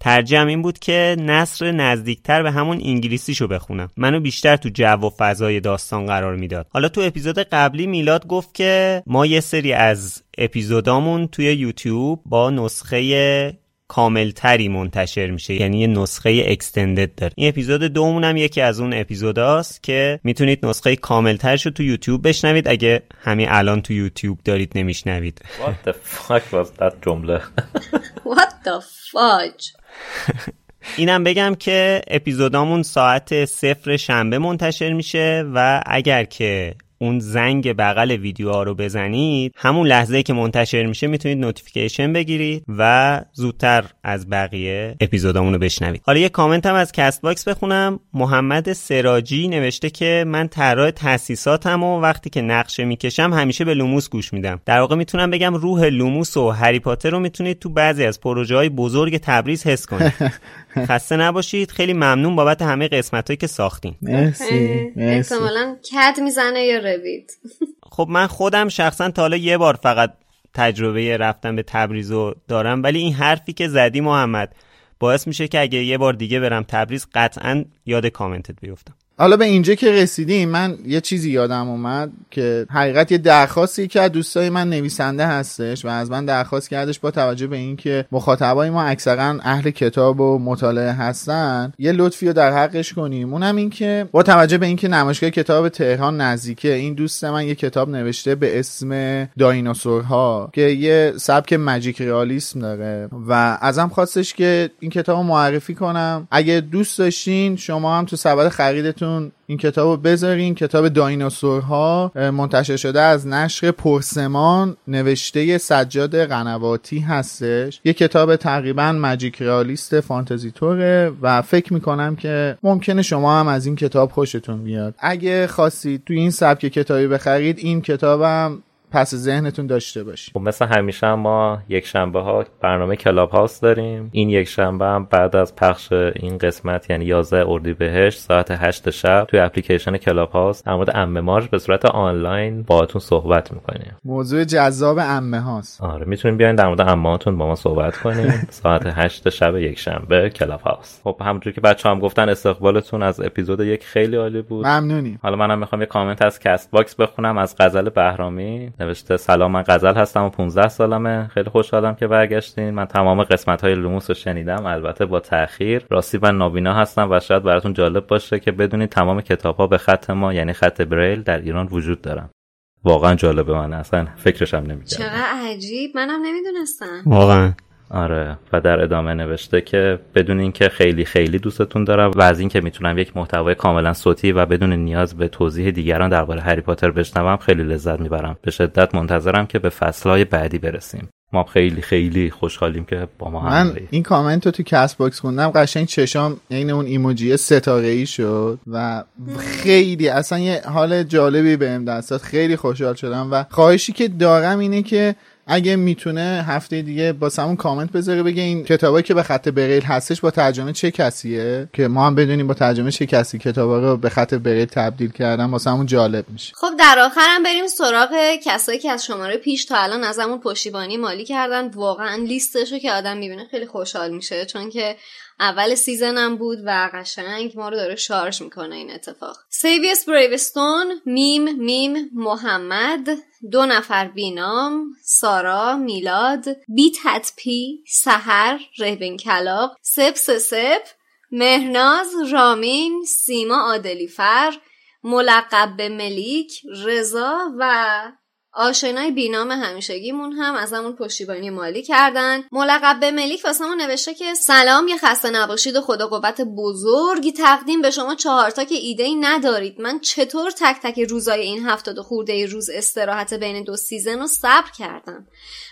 ترجیحم این بود که نصر نزدیکتر به همون انگلیسیشو بخونم. منو بیشتر تو جو و فضای داستان قرار می‌داد. حالا تو اپیزود قبلی میلاد گفت که ما یه سری از اپیزودامون توی یوتیوب با نسخه کاملتری منتشر میشه. یعنی یه نسخه extended داره. این اپیزود دومون هم یکی از اون اپیزوداست که می‌تونید نسخه کاملترش رو تو یوتیوب بشنوید. اگه همین الان تو یوتیوب دارید نمیشنوید. What the fuck was that جمله? What the fudge? اینم بگم که اپیزودامون ساعت صفر شنبه منتشر میشه و اگر که اون زنگ بغل ویدیوها رو بزنید همون لحظه که منتشر میشه می‌تونید notification بگیرید و زودتر از بقیه اپیزودامون رو بشنوید. حالا یه کامنت هم از کست باکس بخونم. محمد سراجی نوشته که من طراح تاسیساتم و وقتی که نقشه می‌کشم همیشه به لوموس گوش میدم. در واقع می‌تونم بگم روح لوموس و هری پاتر رو می‌تونید تو بعضی از پروژه های بزرگ تبریز حس کنید. خسته نباشید. خیلی ممنون بابت همه قسمت هایی که ساختین. مرسی. احتمالا کد می‌زنه یا روید. خب من خودم شخصا تا حالا یه بار فقط تجربه رفتن به تبریز رو دارم ولی این حرفی که زدی محمد باعث میشه که اگه یه بار دیگه برم تبریز قطعا یاد کامنتت بیفتم. حالا به اینجا که رسیدیم من یه چیزی یادم اومد که حقیقت یه درخواستی که از دوستای من نویسنده هستش و از من درخواست کردش با توجه به اینکه مخاطبای ما اکثرا اهل کتاب و مطالعه هستن یه لطفی رو در حقش کنیم. اونم این که با توجه به اینکه نمایشگاه کتاب تهران نزدیکه این دوست من یه کتاب نوشته به اسم دایناسورها که یه سبک ماجیک ریالیسم داره و ازم خواستش که این کتاب رو معرفی کنم. اگه دوست داشتین شما هم تو سبد خریدتون این کتاب رو بذارین. کتاب دایناسورها منتشر شده از نشر پرسمان. نوشته سجاد قنواتی هستش. یه کتاب تقریبا magic realist فانتزی طوره و فکر می‌کنم که ممکنه شما هم از این کتاب خوشتون بیاد. اگه خواستید تو این سبک کتابی بخرید این کتابم پس ذهنتون داشته باشید خب مثل همیشه ما یک شنبه ها برنامه کلاب هاوس داریم. این یک شنبه هم بعد از پخش این قسمت یعنی 11 اردیبهشت ساعت 8 شب توی اپلیکیشن کلاب هاوس در مورد عمه مارج به صورت آنلاین باهاتون صحبت می‌کنیم. موضوع جذاب عمه هاست. آره می‌تونین بیاین در مورد عمه هاتون با ما صحبت کنیم. ساعت 8 شب یک شنبه کلاب هاوس خب همونجوری که بچه ها هم گفتن استقبالتون از اپیزود یک خیلی عالی بود. ممنونیم. حالا منم می‌خوام یه کامنت از کست باکس بخونم از غزل بهرامی. نوشته سلام من غزل هستم و 15 سالمه. خیلی خوشحالم که برگشتین. من تمام قسمت های لوموس رو شنیدم. البته با تاخیر راستی من نابینا هستم و شاید براتون جالب باشه که بدونید تمام کتاب ها به خط ما یعنی خط بریل در ایران وجود دارن. واقعا جالبه من. اصلا فکرشم نمی‌کردم. چقدر عجیب. منم نمی‌دونستم. واقعا. آره. و در ادامه نوشته که بدونین که خیلی خیلی دوستتون دارم و از اینکه می‌تونم یک محتوای کاملا صوتی و بدون نیاز به توضیح دیگران درباره هری پاتر بشنوم خیلی لذت می‌برم. به شدت منتظرم که به فصلهای بعدی برسیم. ما خیلی خیلی خوشحالیم که با ما من این کامنت رو تو کست باکس خوندم. قشنگ چشام عین اون ایموجی ستاره ای شد و خیلی اصلا یه حال جالبی بهم دست داد خیلی خوشحال شدم و خواهشی که دارم اینه که اگه می‌تونه هفته دیگه با همون کامنت بذاره بگه این کتابایی که به خط بریل هستش با ترجمه چه کسیه؟ که ما هم بدونیم با ترجمه چه کسی کتابا رو به خط بریل تبدیل کردن واسه همون جالب میشه. خب در آخرم بریم سراغ کسایی که از شماره پیش تا الان از همون پشتیبانی مالی کردن. واقعا لیستشو که آدم می‌بینه خیلی خوشحال میشه چون که اول سیزنم بود و قشنگ ما رو داره شارژ می‌کنه این اتفاق. سیویس بریوستون میم میم محمد دو نفر بینام سارا میلاد بی تطپی سهر رهبن کلاق سپ سپ مهناز رامین سیما عادلیفر ملقب به ملیک رضا و آشنای بینام همیشگیمون هم از همون پشتیبانی مالی کردن. ملقب به ملیک واسمون نوشته که سلام یه خسته نباشید و خدا قوت بزرگی تقدیم به شما. چهارتا که ایده ای ندارید. من چطور تک تک روزای این هفتاد و خورده روز استراحت بین دو سیزن رو صبر کردم؟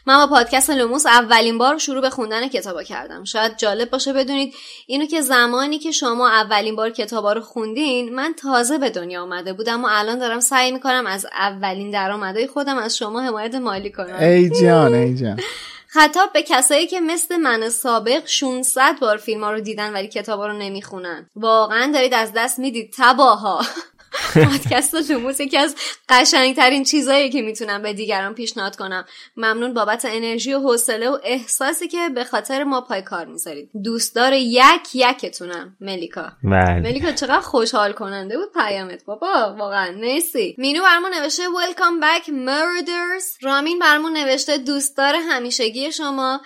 من با پادکست لوموس اولین بار شروع به خوندن کتابا کردم. شاید جالب باشه بدونید اینو که زمانی که شما اولین بار کتابا رو خوندین من تازه به دنیا آمده بودم و الان دارم سعی می‌کنم از اولین درآمدهای خودم از شما حمایت مالی کنم. ای جان ای جان. خطاب به کسایی که مثل من سابق 600 بار فیلم ها رو دیدن ولی کتابا رو نمی‌خونن. واقعا دارید از دست می‌دید تباها. پادکست لوموس یکی از قشنگترین چیزایی که می‌تونم به دیگران پیشنهاد کنم. ممنون بابت انرژی و حوصله و احساسی که به خاطر ما پای کار می‌ذارید. دوستدار یک یکتونم ملیکا. ملیکا چقدر خوشحال کننده بود پیامت. بابا واقعا. مرسی. مینو برمون نوشته Welcome back murders. رامین برمون نوشته دوستدار همیشگی شما.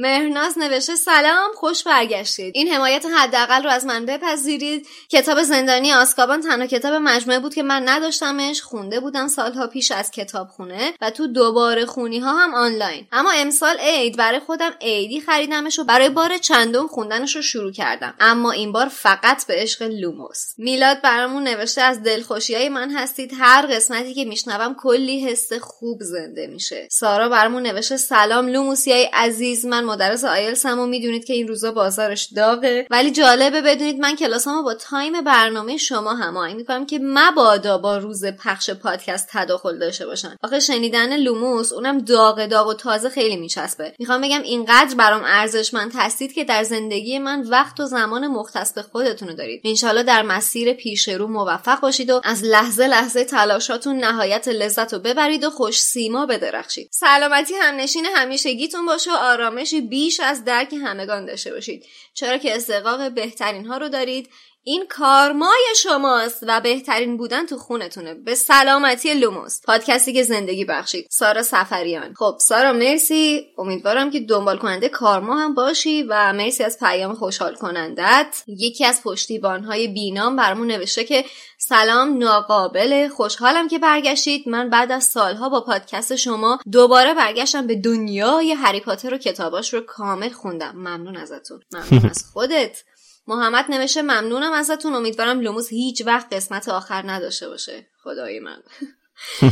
مهرناز نوشته سلام خوش برگشتید. این حمایت حداقل رو از من بپذیرید. کتاب زندانی آسکابان تنها کتاب مجموعه بود که من نداشتمش. خونده بودم سالها پیش از کتابخونه و تو دوباره خونی ها هم آنلاین. اما امسال عید برای خودم عیدی خریدمش و برای بار چندم خوندنش رو شروع کردم. اما این بار فقط به عشق لوموس. میلاد برامون نوشته از دلخوشی های من هستید. هر قسمتی که میشنوم کلی حس خوب زنده میشه. سارا برامون نوشته سلام لوموسی های عزیز من مدرس آیلسم و می‌دونید که این روزا بازارش داغه. ولی جالبه بدونید من کلاسامو با time برنامه شما هماهنگ می‌کنم که مبادا با روز پخش پادکست تداخل داشته باشن. آخه شنیدن لوموس اونم داغ داغ و تازه خیلی میچسبه. می‌خوام بگم اینقدر برام ارزشمند هستید که در زندگی من وقت و زمان مختص به خودتون دارید. انشالله در مسیر پیش رو موفق باشید و از لحظه لحظه تلاشاتون نهایت لذت رو ببرید و خوش سیما بدرخشید. سلامتی همنشین همیشگیتون باشه و آرامشی بیش از درک همگان داشته باشید. چرا که استقاق بهترین ها رو دارید. این کارمای شماست و بهترین بودن تو خونتونه. به سلامتی لوموس. پادکستی که زندگی بخشید. سارا سفریان خب سارا مرسی. امیدوارم که دنبال کننده کارما هم باشی و مرسی از پیام خوشحال کنندت یکی از پشتیبانهای بینام برامون نوشته که سلام ناقابل. خوشحالم که برگشتید. من بعد از سالها با پادکست شما دوباره برگشتم به دنیای هری پاتر و کتاباش رو کامل خوندم. ممنون ازتون. ممنون از خودت. محمد نوشته ممنونم ازتون. امیدوارم لوموس هیچ وقت قسمت آخر نداشته باشه. خدای من.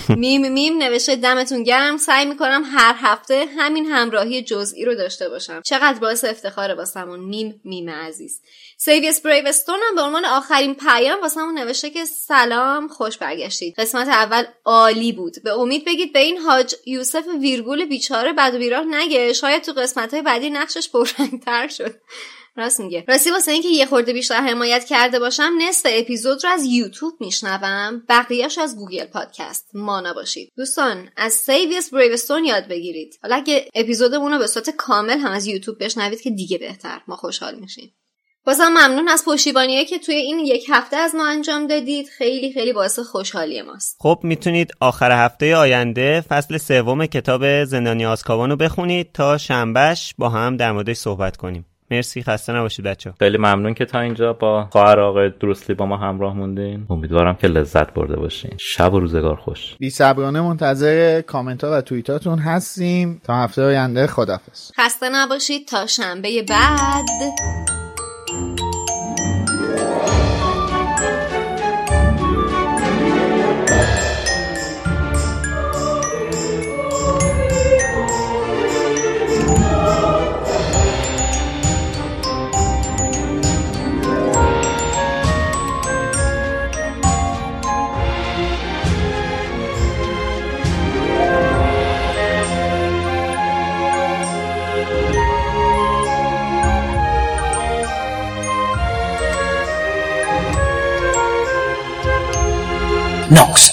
میم میم نوشته دمتون گرم. سعی می‌کنم هر هفته همین همراهی جزئی رو داشته باشم. چقدر باعث افتخاره واسمون. میم میم عزیز. سیویس بریوستون هم به عنوان آخرین پیام واسمون نوشته که سلام خوش برگشتید. قسمت اول عالی بود. به امید بگید به این حاج یوسف ویرگول بیچاره بد و بیراه نگه. شاید تو قسمت های بعدی نقشش پررنگتر شد. راست میگه. راستی واسه اینکه یه خورده بیشتر حمایت کرده باشم نصف اپیزود رو از یوتیوب میشنوم. بقیهش از گوگل پادکست. مانا باشید دوستان از سیویس بریوستون یاد بگیرید. حالا اگه اپیزودمون رو به صورت کامل هم از یوتیوب بشنوید که دیگه بهتر. ما خوشحال میشیم. بازم ممنون از پشتیبانیه که توی این یک هفته از ما انجام دادید. خیلی خیلی باعث خوشحالی ماست. خب می‌تونید آخر هفته آینده فصل سوم کتاب زندانی آزکابان رو بخونید تا شنبهش با هم در موردش صحبت کنیم. مرسی خسته نباشید بچه خیلی ممنون که تا اینجا با خواهر آقای دروسلی با ما همراه موندین. امیدوارم که لذت برده باشین. شب و روزگار خوش. بی صبرانه منتظر کامنت ها و توییتاتون هستیم. تا هفته آینده خدافظ خسته نباشید. تا شنبه بعد. Knox.